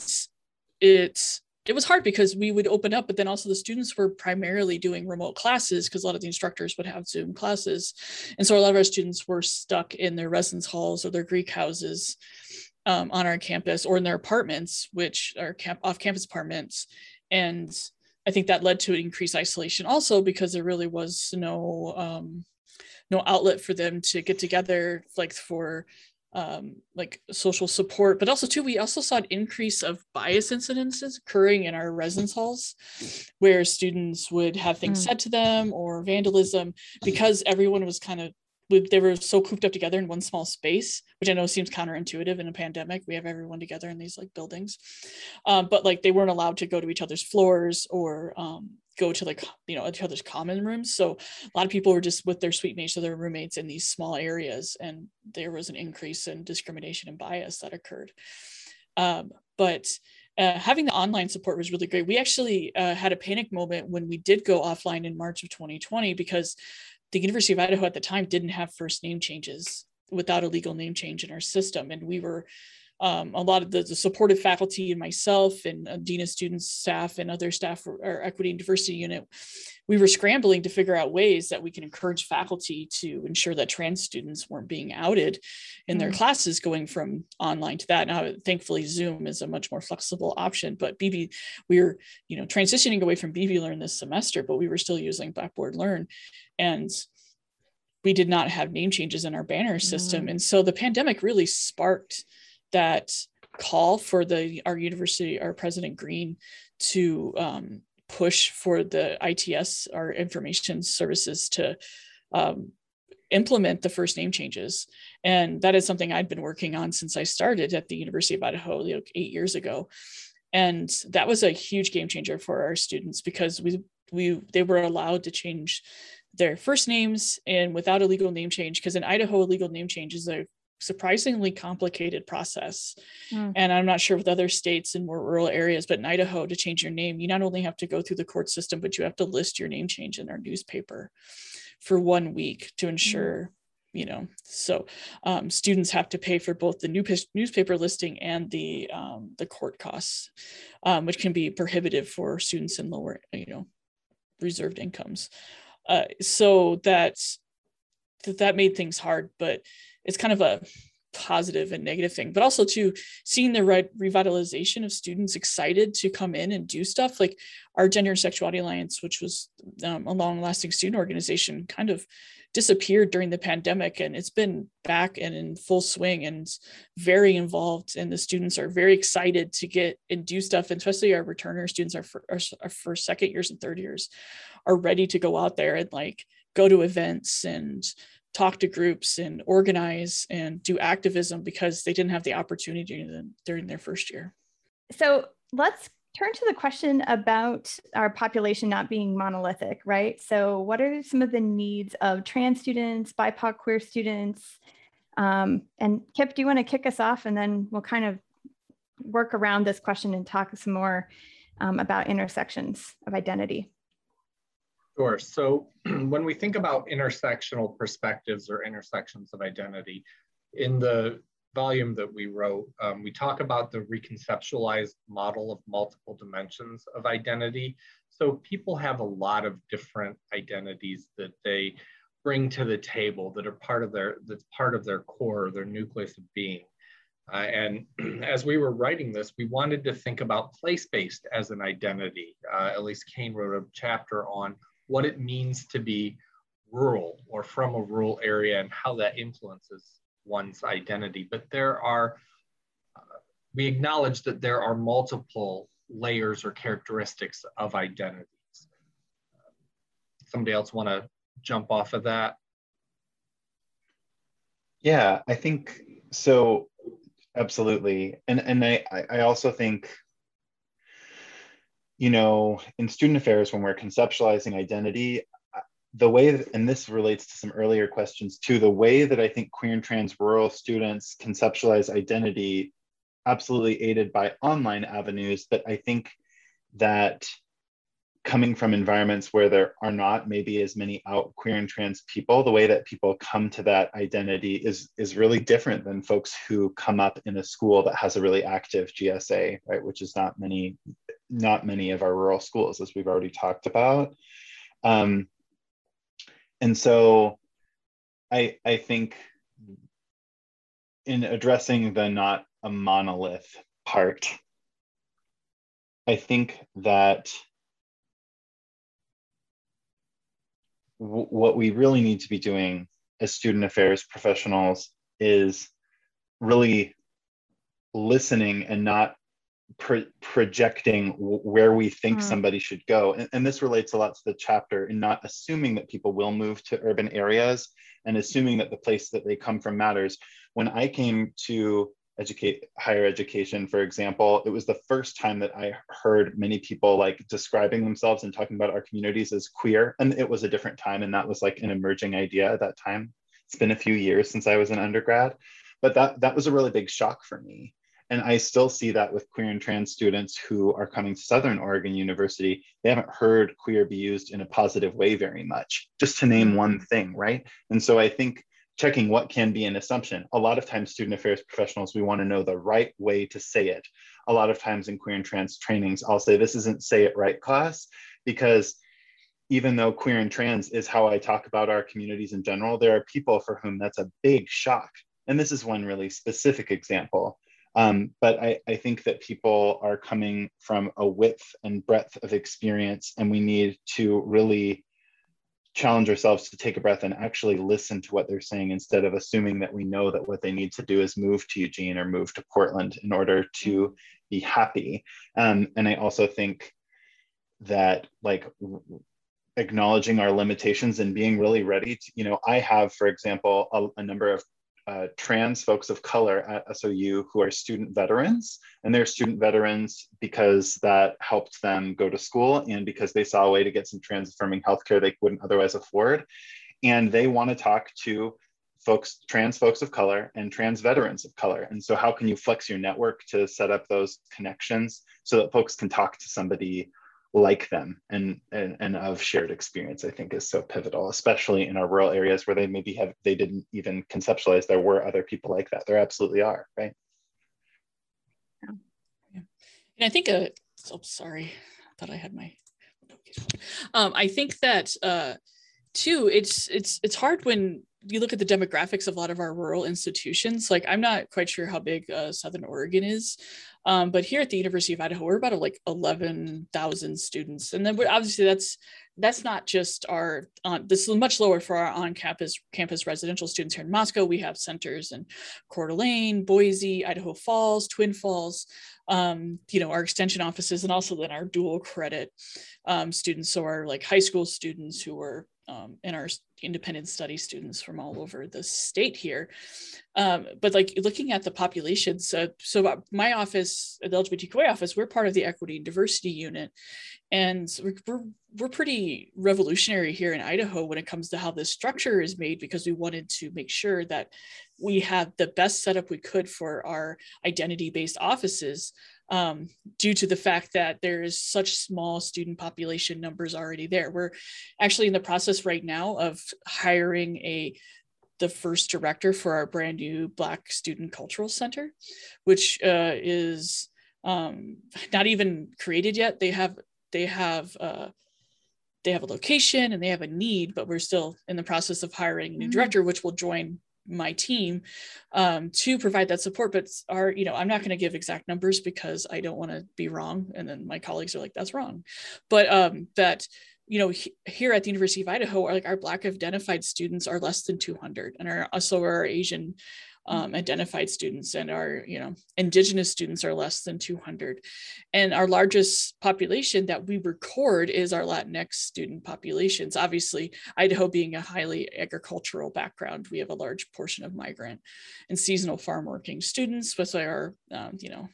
it's it was hard because we would open up, but then also the students were primarily doing remote classes because a lot of the instructors would have Zoom classes. And so a lot of our students were stuck in their residence halls or their Greek houses um, on our campus or in their apartments, which are camp- off campus apartments. And I think that led to an increased isolation also because there really was no um, no outlet for them to get together like for um, like social support, but also too, we also saw an increase of bias incidences occurring in our residence halls, where students would have things mm. said to them or vandalism because everyone was kind of they were so cooped up together in one small space, which I know seems counterintuitive in a pandemic. We have everyone together in these like buildings, um, but like they weren't allowed to go to each other's floors or um, go to like you know each other's common rooms. So a lot of people were just with their suite mates or their roommates in these small areas, and there was an increase in discrimination and bias that occurred. Um, but uh, having the online support was really great. We actually uh, had a panic moment when we did go offline in March of 2020 because the University of Idaho at the time didn't have first name changes without a legal name change in our system. And we were um, a lot of the, the, supportive faculty and myself and uh, dean of students staff and other staff our equity and diversity unit we were scrambling to figure out ways that we can encourage faculty to ensure that trans students weren't being outed in their mm. classes going from online to that now thankfully zoom is a much more flexible option but bb we were you know transitioning away from bb learn this semester but we were still using blackboard learn and we did not have name changes in our banner system mm. and so the pandemic really sparked that call for the our university, our President Green, to um, push for the ITS, our information services, to um, implement the first name changes. And that is something I'd been working on since I started at the University of Idaho like eight years ago. And that was a huge game changer for our students because we we they were allowed to change their first names and without a legal name change because in Idaho a legal name change is a surprisingly complicated process. Mm. And I'm not sure with other states in more rural areas, but in Idaho, to change your name, you not only have to go through the court system, but you have to list your name change in our newspaper for one week to hmm. ensure. Mm. You know, so um, students have to pay for both the new newspaper listing and the um, the court costs, um, which can be prohibitive for students in lower, you know, reserved incomes. Uh, so that that made things hard, but it's kind of a positive and negative thing but also to seeing the re- revitalization of students excited to come in and do stuff like our gender and sexuality alliance which was um, a long lasting student organization kind of disappeared during the pandemic and it's been back and in full swing and very involved and the students are very excited to get and do stuff and especially our returner students our, for, our, our first second years and third years are ready to go out there and like go to events and talk to groups and organize and do activism because they didn't have the opportunity during their first year. So let's turn to the question about our population not being monolithic, right? So, what are some of the needs of trans students, BIPOC queer students? Um, and Kip, do you want to kick us off and then we'll kind of work around this question and talk some more um, about intersections of identity? Sure. So when we think about intersectional perspectives or intersections of identity, in the volume that we wrote, um, we talk about the reconceptualized model of multiple dimensions of identity. So people have a lot of different identities that they bring to the table that are part of their that's part of their core, their nucleus of being. Uh, and as we were writing this, we wanted to think about place-based as an identity. Uh, at least Kane wrote a chapter on what it means to be rural or from a rural area and how that influences one's identity. But there are, uh, we acknowledge that there are multiple layers or characteristics of identities. Somebody else want to jump off of that? Yeah, I think so. Absolutely, and and I I also think you know in student affairs when we're conceptualizing identity the way that, and this relates to some earlier questions too the way that i think queer and trans rural students conceptualize identity absolutely aided by online avenues but i think that coming from environments where there are not maybe as many out queer and trans people the way that people come to that identity is is really different than folks who come up in a school that has a really active gsa right which is not many not many of our rural schools as we've already talked about. Um, and so i i think in addressing the not a monolith part i think that what we really need to be doing as student affairs professionals is really listening and not pro- projecting w- where we think mm. somebody should go. And, and, this relates a lot to the chapter in not assuming that people will move to urban areas and assuming that the place that they come from matters. When I came to educate higher education for example it was the first time that i heard many people like describing themselves and talking about our communities as queer and it was a different time and that was like an emerging idea at that time. It's been a few years since i was an undergrad but that that was a really big shock for me. And i still see that with queer and trans students who are coming to southern oregon university. They haven't heard queer be used in a positive way very much just to name mm-hmm. one thing right? And so i think checking what can be an assumption. A lot of times, student affairs professionals, we want to know the right way to say it. A lot of times in queer and trans trainings, I'll say, This isn't say it right class, because even though queer and trans is how I talk about our communities in general, there are people for whom that's a big shock. And this is one really specific example. Um, but I, I think that people are coming from a width and breadth of experience, and we need to really challenge ourselves to take a breath and actually listen to what they're saying instead of assuming that we know that what they need to do is move to Eugene or move to Portland in order to be happy. Um, and I also think that like acknowledging our limitations and being really ready to, you know, I have, for example, a, a number of uh, trans folks of color at SOU who are student veterans. And they're student veterans because that helped them go to school and because they saw a way to get some trans affirming healthcare they wouldn't otherwise afford. And they want to talk to folks, trans folks of color and trans veterans of color. And so, how can you flex your network to set up those connections so that folks can talk to somebody like them and, and and of shared experience i think is so pivotal especially in our rural areas where they maybe have they didn't even conceptualize there were other people like that. There absolutely are right? Yeah. and i think uh oh sorry i thought i had my um i think that uh too it's it's it's hard when you look at the demographics of a lot of our rural institutions. Like i'm not quite sure how big uh, southern oregon is um, but here at the University of Idaho, we're about like 11,000 students. And then we're obviously that's that's not just our on this is much lower for our on-campus campus residential students here in Moscow. We have centers in Coeur d'Alene, Boise, Idaho Falls, Twin Falls, um, you know, our extension offices, and also then our dual credit um, students. So our like high school students who are um, and our independent study students from all over the state here. Um, but like looking at the populations, uh, so my office, the LGBTQA office, we're part of the equity and diversity unit. And we're, we're, we're pretty revolutionary here in Idaho when it comes to how this structure is made because we wanted to make sure that we had the best setup we could for our identity based offices um, due to the fact that there is such small student population numbers already there. We're actually in the process right now of hiring a the first director for our brand new Black Student Cultural Center, which uh, is um, not even created yet. They have they have uh, they have a location and they have a need, but we're still in the process of hiring a new mm-hmm. director, which will join my team um, to provide that support but are you know i'm not going to give exact numbers because i don't want to be wrong and then my colleagues are like that's wrong. But um, that you know, he, here at the University of Idaho, our, like our Black identified students are less than 200, and our also our Asian um, identified students and our you know indigenous students are less than 200 and our largest population that we record is our latinx student populations obviously idaho being a highly agricultural background we have a large portion of migrant and seasonal farm working students with our um, you know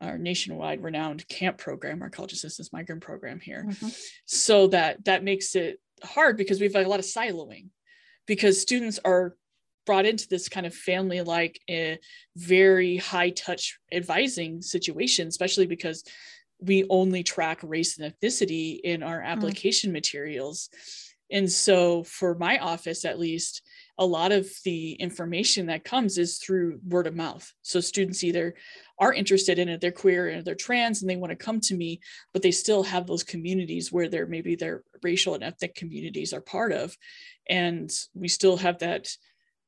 our nationwide renowned camp program, our college assistance migrant program here. Mm-hmm. So that that makes it hard because we've got a lot of siloing because students are brought into this kind of family like a eh, very high touch advising situation especially because we only track race and ethnicity in our mm. application mm. materials and so for my office at least a lot of the information that comes is through word of mouth so students either are interested in it they're queer and they're trans and they want to come to me but they still have those communities where they're maybe their racial and ethnic communities are part of and we still have that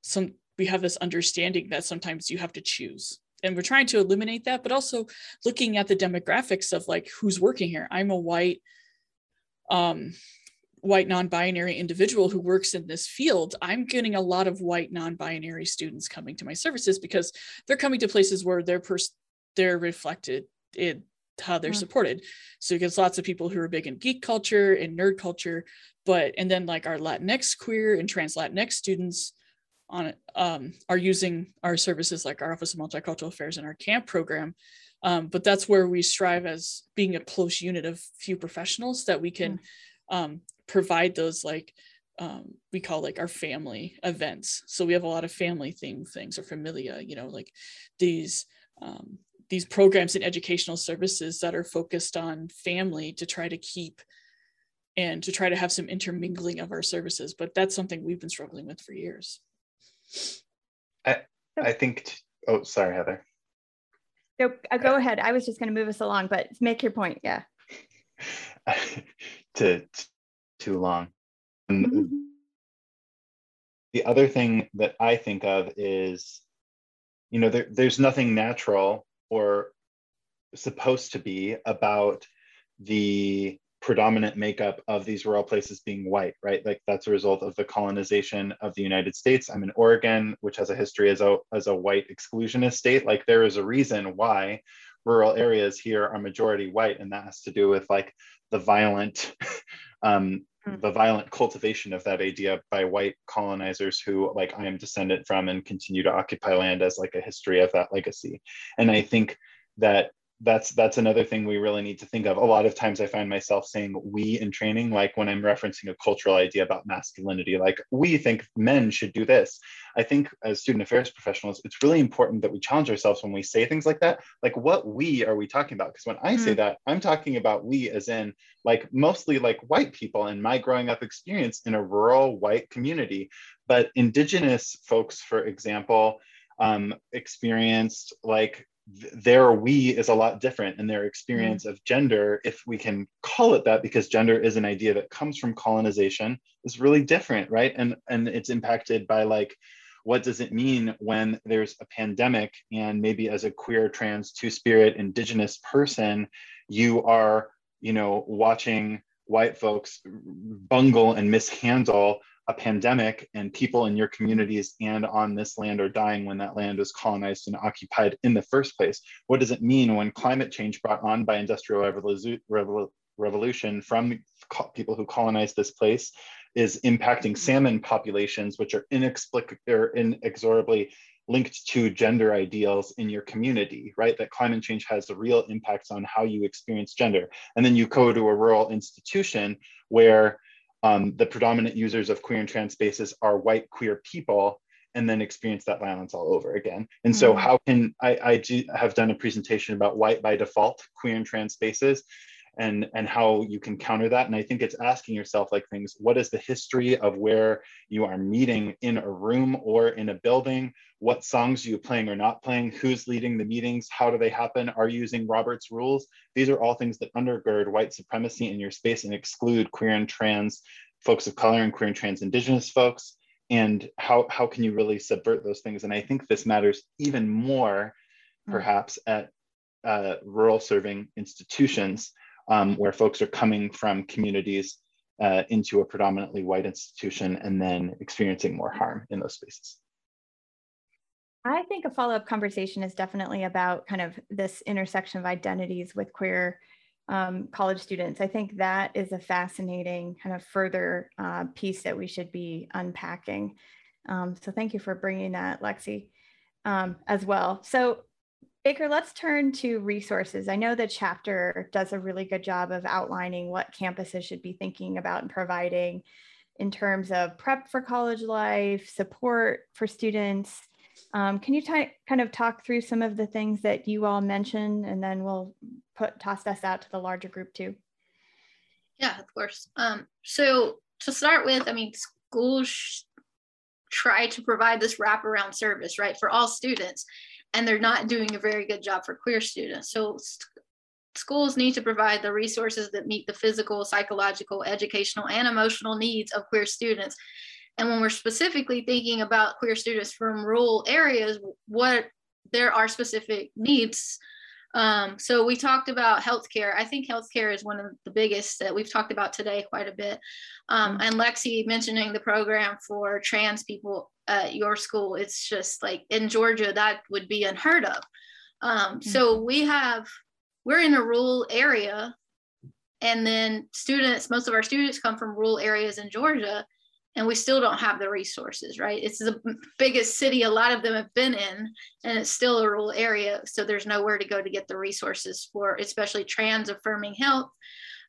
some we have this understanding that sometimes you have to choose. And we're trying to eliminate that but also looking at the demographics of like who's working here. I'm a white um white non-binary individual who works in this field. I'm getting a lot of white non-binary students coming to my services because they're coming to places where they're pers- they're reflected in how they're mm-hmm. supported. So it gets lots of people who are big in geek culture and nerd culture but and then like our latinx queer and trans latinx students on um, are using our services like our Office of Multicultural Affairs and our camp program. Um, but that's where we strive as being a close unit of few professionals that we can mm. um, provide those like um, we call like our family events. So we have a lot of family theme things or familia, you know, like these um, these programs and educational services that are focused on family to try to keep and to try to have some intermingling of our services. But that's something we've been struggling with for years. I I think. T- oh, sorry, Heather. No, uh, go ahead. I was just going to move us along, but make your point. Yeah. to, to too long. Mm-hmm. The other thing that I think of is, you know, there, there's nothing natural or supposed to be about the predominant makeup of these rural places being white, right? Like that's a result of the colonization of the United States. I'm in Oregon, which has a history as a, as a white exclusionist state. Like there is a reason why rural areas here are majority white, and that has to do with like the violent, um, mm. the violent cultivation of that idea by white colonizers who like I am descendant from and continue to occupy land as like a history of that legacy. And I think that that's that's another thing we really need to think of. A lot of times i find myself saying we in training like when i'm referencing a cultural idea about masculinity like we think men should do this. I think as student affairs professionals it's really important that we challenge ourselves when we say things like that. Like what we are we talking about? Because when i mm. say that i'm talking about we as in like mostly like white people in my growing up experience in a rural white community. But indigenous folks for example um, experienced like their we is a lot different and their experience mm. of gender if we can call it that because gender is an idea that comes from colonization is really different right and and it's impacted by like what does it mean when there's a pandemic and maybe as a queer trans two-spirit indigenous person you are you know watching white folks bungle and mishandle a pandemic and people in your communities and on this land are dying when that land was colonized and occupied in the first place? What does it mean when climate change brought on by industrial revolu revolution from people who colonized this place is impacting salmon populations, which are inexplicably or inexorably linked to gender ideals in your community, right? That climate change has a real impact on how you experience gender. And then you go to a rural institution where um, the predominant users of queer and trans spaces are white queer people and then experience that violence all over again. And so mm-hmm. how can I, I do, have done a presentation about white by default queer and trans spaces and and how you can counter that. And i think it's asking yourself like things what is the history of where you are meeting in a room or in a building? What songs are you playing or not playing? Who's leading the meetings? How do they happen? Are you using robert's rules? These are all things that undergird white supremacy in your space and exclude queer and trans folks of color and queer and trans indigenous folks. And how how can you really subvert those things? And i think this matters even more hmm. perhaps at uh, rural serving institutions um, where folks are coming from communities uh, into a predominantly white institution and then experiencing more harm in those spaces. I think a follow up conversation is definitely about kind of this intersection of identities with queer um, college students. I think that is a fascinating kind of further uh, piece that we should be unpacking. Um, so thank you for bringing that, Lexi, um, as well. So Baker, let's turn to resources. I know the chapter does a really good job of outlining what campuses should be thinking about and providing in terms of prep for college life, support for students. Um, can you kind of talk through some of the things that you all mentioned, and then we'll put toss this out to the larger group too? Yeah, of course. Um, so to start with, I mean, schools try to provide this wraparound service, right, for all students, and they're not doing a very good job for queer students. So schools need to provide the resources that meet the physical, psychological, educational, and emotional needs of queer students. And when we're specifically thinking about queer students from rural areas, what there are specific needs um, so we talked about healthcare. I think healthcare is one of the biggest that we've talked about today quite a bit. Um, and Lexi mentioning the program for trans people at your school, it's just like in Georgia, that would be unheard of. Um, so mm-hmm. we have, we're in a rural area and then students, most of our students come from rural areas in Georgia and we still don't have the resources, right? It's the biggest city a lot of them have been in, and it's still a rural area. So there's nowhere to go to get the resources for, especially trans affirming health.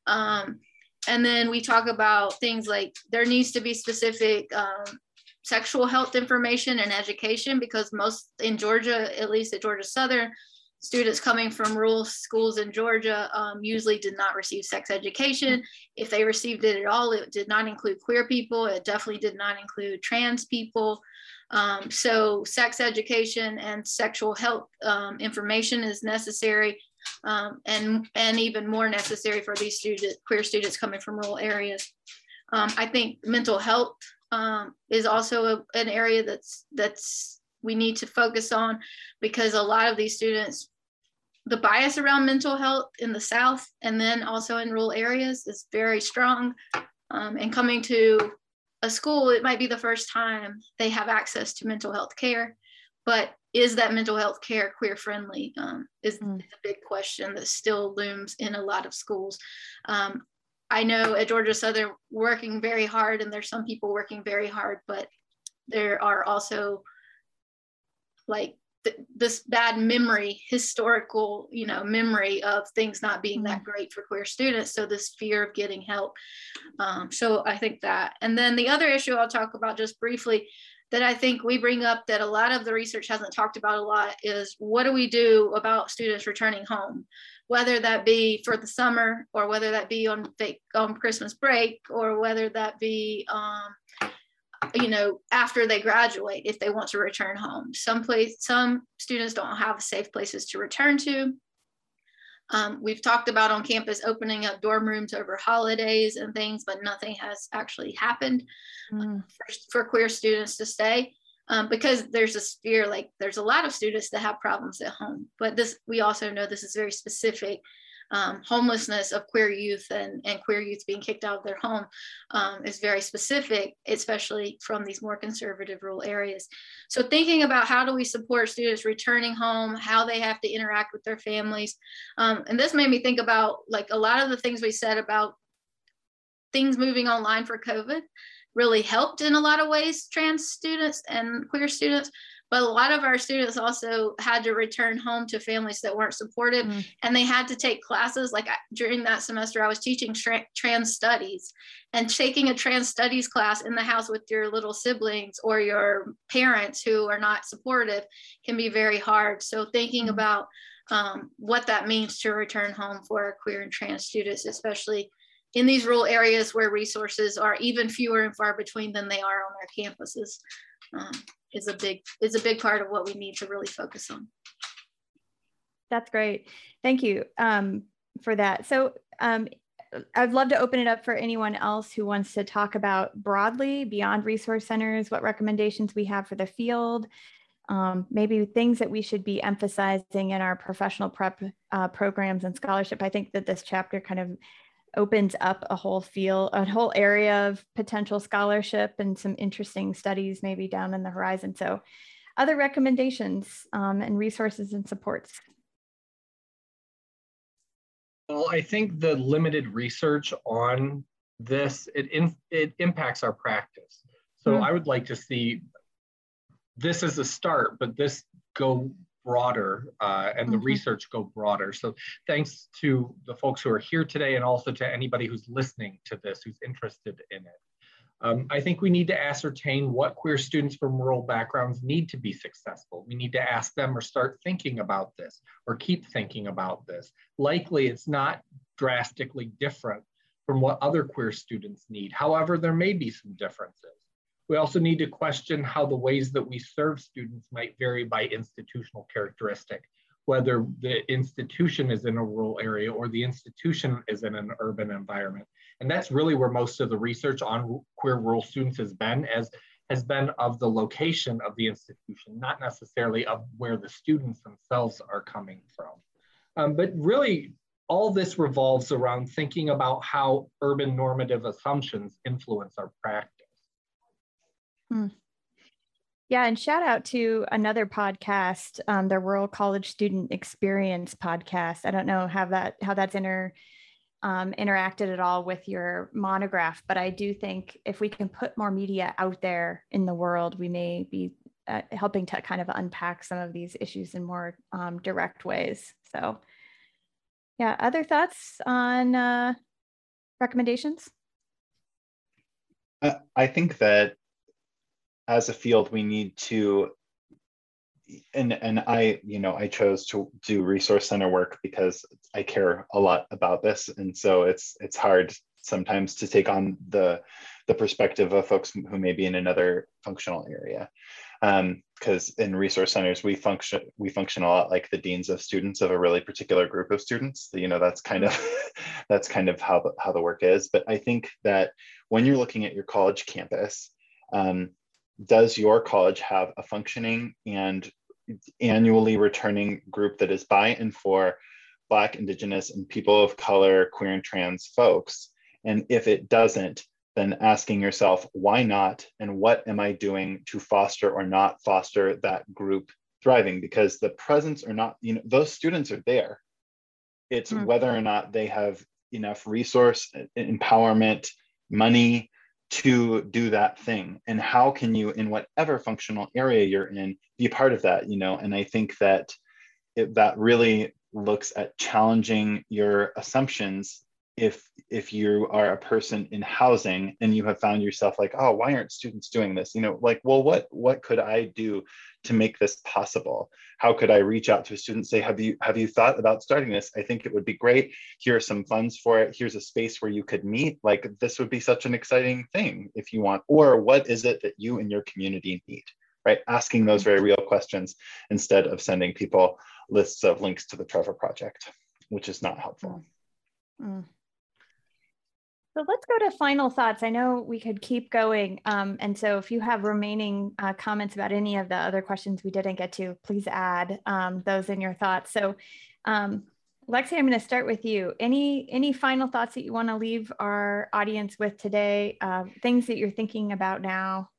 Um, and then we talk about things like there needs to be specific um, sexual health information and education because most in Georgia, at least at Georgia Southern, students coming from rural schools in Georgia um, usually did not receive sex education. If they received it at all, it did not include queer people. It definitely did not include trans people. Um, so sex education and sexual health um, information is necessary um, and, and even more necessary for these student, queer students coming from rural areas. Um, I think mental health um, is also a, an area that's, that's we need to focus on because a lot of these students the bias around mental health in the south and then also in rural areas is very strong. Um, and coming to a school it might be the first time they have access to mental health care but is that mental health care queer friendly? Um, is, mm. a big question that still looms in a lot of schools. Um, i know at georgia southern working very hard and there's some people working very hard but there are also like th- this bad memory historical you know memory of things not being that mm-hmm. great for queer students. So this fear of getting help. Um, so i think that. And then the other issue i'll talk about just briefly that i think we bring up that a lot of the research hasn't talked about a lot is what do we do about students returning home? Whether that be for the summer or whether that be on, fake, on christmas break or whether that be um, you know after they graduate if they want to return home some place some students don't have safe places to return to um, we've talked about on campus opening up dorm rooms over holidays and things but nothing has actually happened mm. for, for, queer students to stay um, because there's this fear like there's a lot of students that have problems at home but this we also know this is very specific um, homelessness of queer youth and, and queer youth being kicked out of their home um, is very specific, especially from these more conservative rural areas. So thinking about how do we support students returning home, how they have to interact with their families. Um, and this made me think about like a lot of the things we said about things moving online for COVID really helped in a lot of ways trans students and queer students but a lot of our students also had to return home to families that weren't supportive mm. and they had to take classes like during that semester i was teaching tra- trans studies and taking a trans studies class in the house with your little siblings or your parents who are not supportive can be very hard so thinking mm. about um, what that means to return home for queer and trans students especially in these rural areas where resources are even fewer and far between than they are on our campuses um, is a big is a big part of what we need to really focus on. That's great. Thank you um, for that. So um, I'd love to open it up for anyone else who wants to talk about broadly beyond resource centers, what recommendations we have for the field, um, maybe things that we should be emphasizing in our professional prep uh, programs and scholarship. I think that this chapter kind of opens up a whole field, a whole area of potential scholarship and some interesting studies maybe down in the horizon. So other recommendations um, and resources and supports. Well, I think the limited research on this, it, in, it impacts our practice. So mm. I would like to see this as a start, but this go broader uh, and the mm-hmm. research go broader. So thanks to the folks who are here today and also to anybody who's listening to this, who's interested in it. Um, I think we need to ascertain what queer students from rural backgrounds need to be successful. We need to ask them or start thinking about this or keep thinking about this. Likely it's not drastically different from what other queer students need. However, there may be some differences. We also need to question how the ways that we serve students might vary by institutional characteristic, whether the institution is in a rural area or the institution is in an urban environment. And that's really where most of the research on queer rural students has been, as has been of the location of the institution, not necessarily of where the students themselves are coming from. Um, but really, all this revolves around thinking about how urban normative assumptions influence our practice. Hmm. Yeah, and shout out to another podcast, um, the Rural College Student Experience podcast. I don't know how that how that's inter um, interacted at all with your monograph, but I do think if we can put more media out there in the world, we may be uh, helping to kind of unpack some of these issues in more um, direct ways. So, yeah, other thoughts on uh, recommendations? I think that as a field, we need to and and I, you know, I chose to do resource center work because I care a lot about this, and so it's it's hard sometimes to take on the the perspective of folks who may be in another functional area. Because um, in resource centers we function we function a lot like the deans of students of a really particular group of students. You know that's kind of that's kind of how the, how the work is. But i think that when you're looking at your college campus um, does your college have a functioning and annually returning group that is by and for Black, Indigenous, and people of color, queer, and trans folks? And if it doesn't, then asking yourself, why not? And what am I doing to foster or not foster that group thriving? Because the presence or not, you know, those students are there. It's mm-hmm. whether or not they have enough resource, empowerment, money, to do that thing? And how can you in whatever functional area you're in be part of that you know? And i think that it, that really looks at challenging your assumptions if if you are a person in housing and you have found yourself like oh why aren't students doing this? You know like well what what could i do to make this possible? How could i reach out to a student say have you have you thought about starting this? I think it would be great. Here are some funds for it. Here's a space where you could meet. Like this would be such an exciting thing if you want or what is it that you and your community need right? Asking those very real questions instead of sending people lists of links to the trevor project which is not helpful. Mm. So let's go to final thoughts. I know we could keep going. Um, and so if you have remaining uh, comments about any of the other questions we didn't get to, please add um, those in your thoughts. So um, Lexi, I'm going to start with you. Any, any final thoughts that you want to leave our audience with today? Uh, things that you're thinking about now?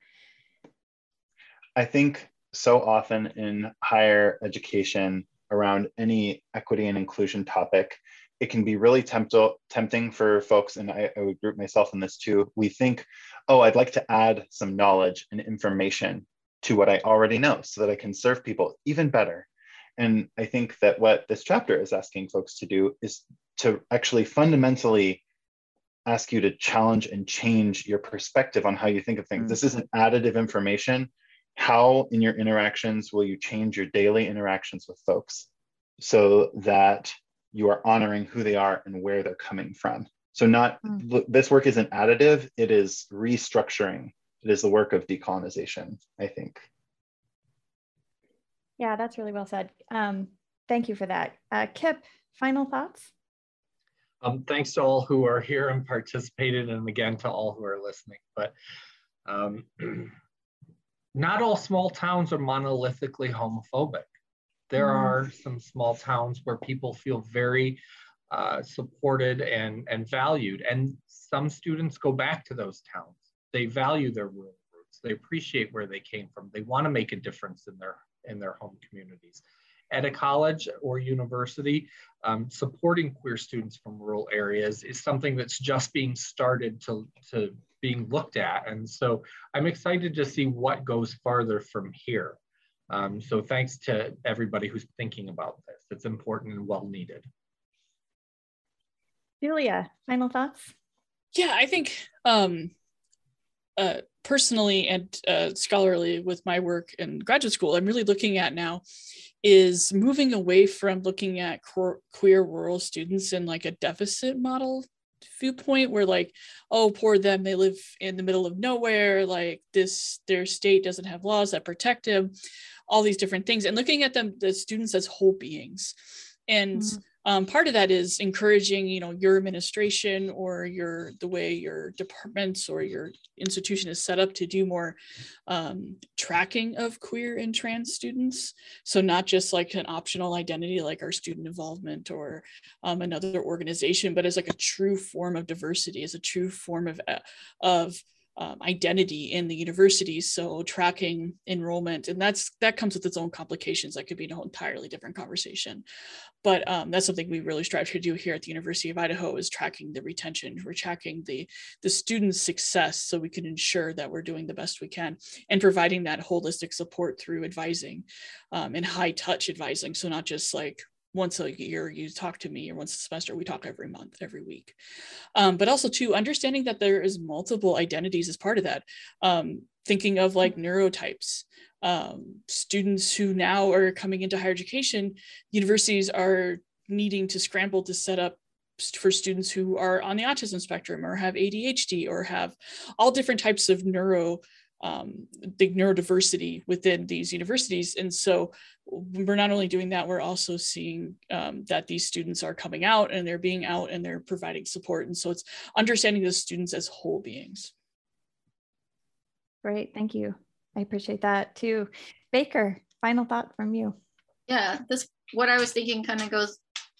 I think so often in higher education around any equity and inclusion topic, it can be really tempt- tempting for folks, and I, I would group myself in this too. We think, oh, I'd like to add some knowledge and information to what I already know so that I can serve people even better. And I think that what this chapter is asking folks to do is to actually fundamentally ask you to challenge and change your perspective on how you think of things. Mm-hmm. This isn't additive information. How, in your interactions, will you change your daily interactions with folks so that you are honoring who they are and where they're coming from. So not mm. this work isn't additive, it is restructuring. It is the work of decolonization, I think. Yeah, that's really well said. Um, thank you for that. Uh, Kip, final thoughts? Um, thanks to all who are here and participated, and again to all who are listening. But um, not all small towns are monolithically homophobic. There mm. are some small towns where people feel very uh, supported and, and valued. And some students go back to those towns. They value their rural roots. They appreciate where they came from. They want to make a difference in their in their home communities. At a college or university, um, supporting queer students from rural areas is something that's just being started to, to being looked at. And so I'm excited to see what goes farther from here. Um, so thanks to everybody who's thinking about this. It's important and well needed. Julia, final thoughts? Yeah, I think um, uh, personally and uh, scholarly with my work in graduate school, I'm really looking at now is moving away from looking at queer rural students in like a deficit model viewpoint where like oh poor them they live in the middle of nowhere like this their state doesn't have laws that protect them all these different things and looking at them the students as whole beings. And mm-hmm um, part of that is encouraging you know your administration or your the way your departments or your institution is set up to do more um, tracking of queer and trans students. So not just like an optional identity like our student involvement or um, another organization but as like a true form of diversity as a true form of uh, of um, identity in the universities so tracking enrollment and that's that comes with its own complications that could be an entirely different conversation. But um, that's something we really strive to do here at the university of idaho is tracking the retention we're tracking the the students success so we can ensure that we're doing the best we can and providing that holistic support through advising um, and high touch advising. So not just like once a year you talk to me or once a semester we talk every month every week. Um, but also too understanding that there is multiple identities as part of that. Um, thinking of like neurotypes. Um, students who now are coming into higher education universities are needing to scramble to set up for students who are on the autism spectrum or have adhd or have all different types of neuro um, the neurodiversity within these universities. And so we're not only doing that, we're also seeing um, that these students are coming out and they're being out and they're providing support. And so it's understanding the students as whole beings. Great, thank you. I appreciate that too. Baker, final thought from you. Yeah, this what I was thinking kind of goes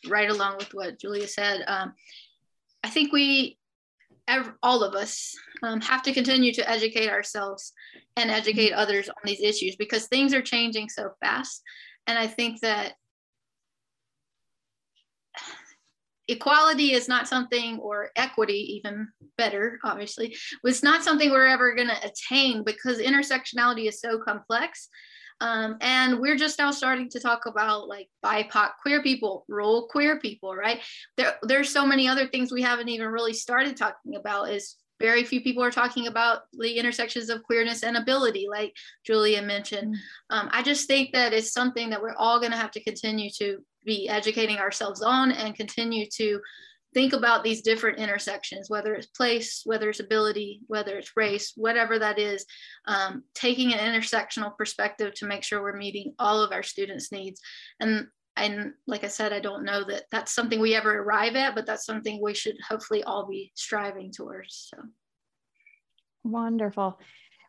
right along with what Julia said. Um, I think we all of us um, have to continue to educate ourselves and educate others on these issues because things are changing so fast. And I think that equality is not something, or equity, even better, obviously, was not something we're ever going to attain because intersectionality is so complex um, and we're just now starting to talk about like BIPOC queer people, rural queer people, right? There, there's so many other things we haven't even really started talking about is very few people are talking about the intersections of queerness and ability, like Julia mentioned. Mm. Um, I just think that it's something that we're all going to have to continue to be educating ourselves on and continue to think about these different intersections, whether it's place, whether it's ability, whether it's race, whatever that is, um, taking an intersectional perspective to make sure we're meeting all of our students' needs. And and like I said, I don't know that that's something we ever arrive at, but that's something we should hopefully all be striving towards. So wonderful.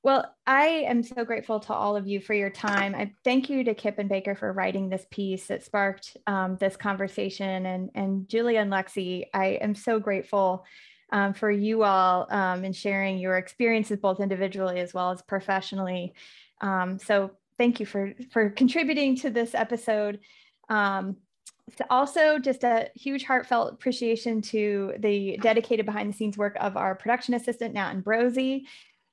Well, I am so grateful to all of you for your time. I thank you to Kip and Baker for writing this piece that sparked um, this conversation. And, and Julia and Lexi, I am so grateful um, for you all um, and sharing your experiences both individually as well as professionally. Um, so thank you for, for contributing to this episode. Um, also, just a huge heartfelt appreciation to the dedicated behind the scenes work of our production assistant, Nat Ambrosi.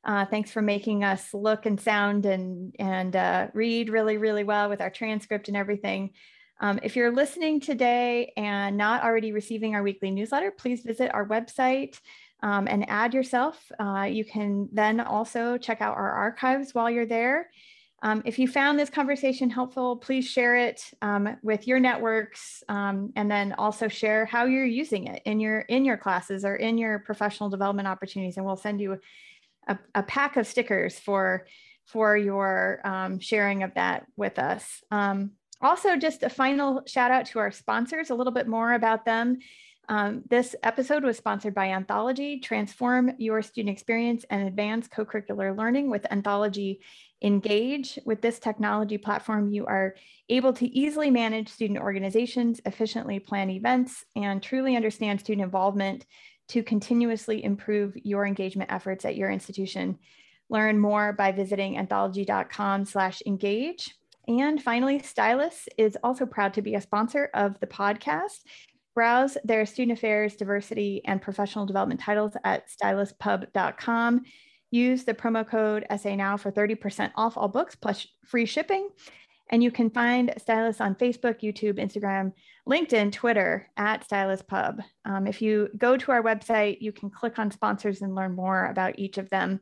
Uh, thanks for making us look and sound and, and uh, read really, really well with our transcript and everything. Um, if you're listening today and not already receiving our weekly newsletter, please visit our website um, and add yourself. Uh, you can then also check out our archives while you're there. Um, if you found this conversation helpful, please share it um, with your networks um, and then also share how you're using it in your in your classes or in your professional development opportunities. And we'll send you a, a pack of stickers for for your um, sharing of that with us. Um, also, just a final shout out to our sponsors, a little bit more about them. Um, this episode was sponsored by Anthology. Transform your student experience and advance co curricular learning with Anthology Engage. With this technology platform, you are able to easily manage student organizations, efficiently plan events, and truly understand student involvement to continuously improve your engagement efforts at your institution. Learn more by visiting anthology.com slash engage. And finally, Stylus is also proud to be a sponsor of the podcast. Browse their student affairs, diversity, and professional development titles at styluspub.com. Use the promo code SA Now for 30% off all books plus free shipping. And you can find Stylus on Facebook, YouTube, Instagram, LinkedIn, Twitter at Stylus Pub. Um, if you go to our website, you can click on sponsors and learn more about each of them.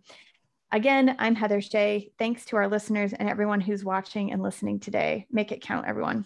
Again, I'm Heather Shea. Thanks to our listeners and everyone who's watching and listening today. Make it count, everyone.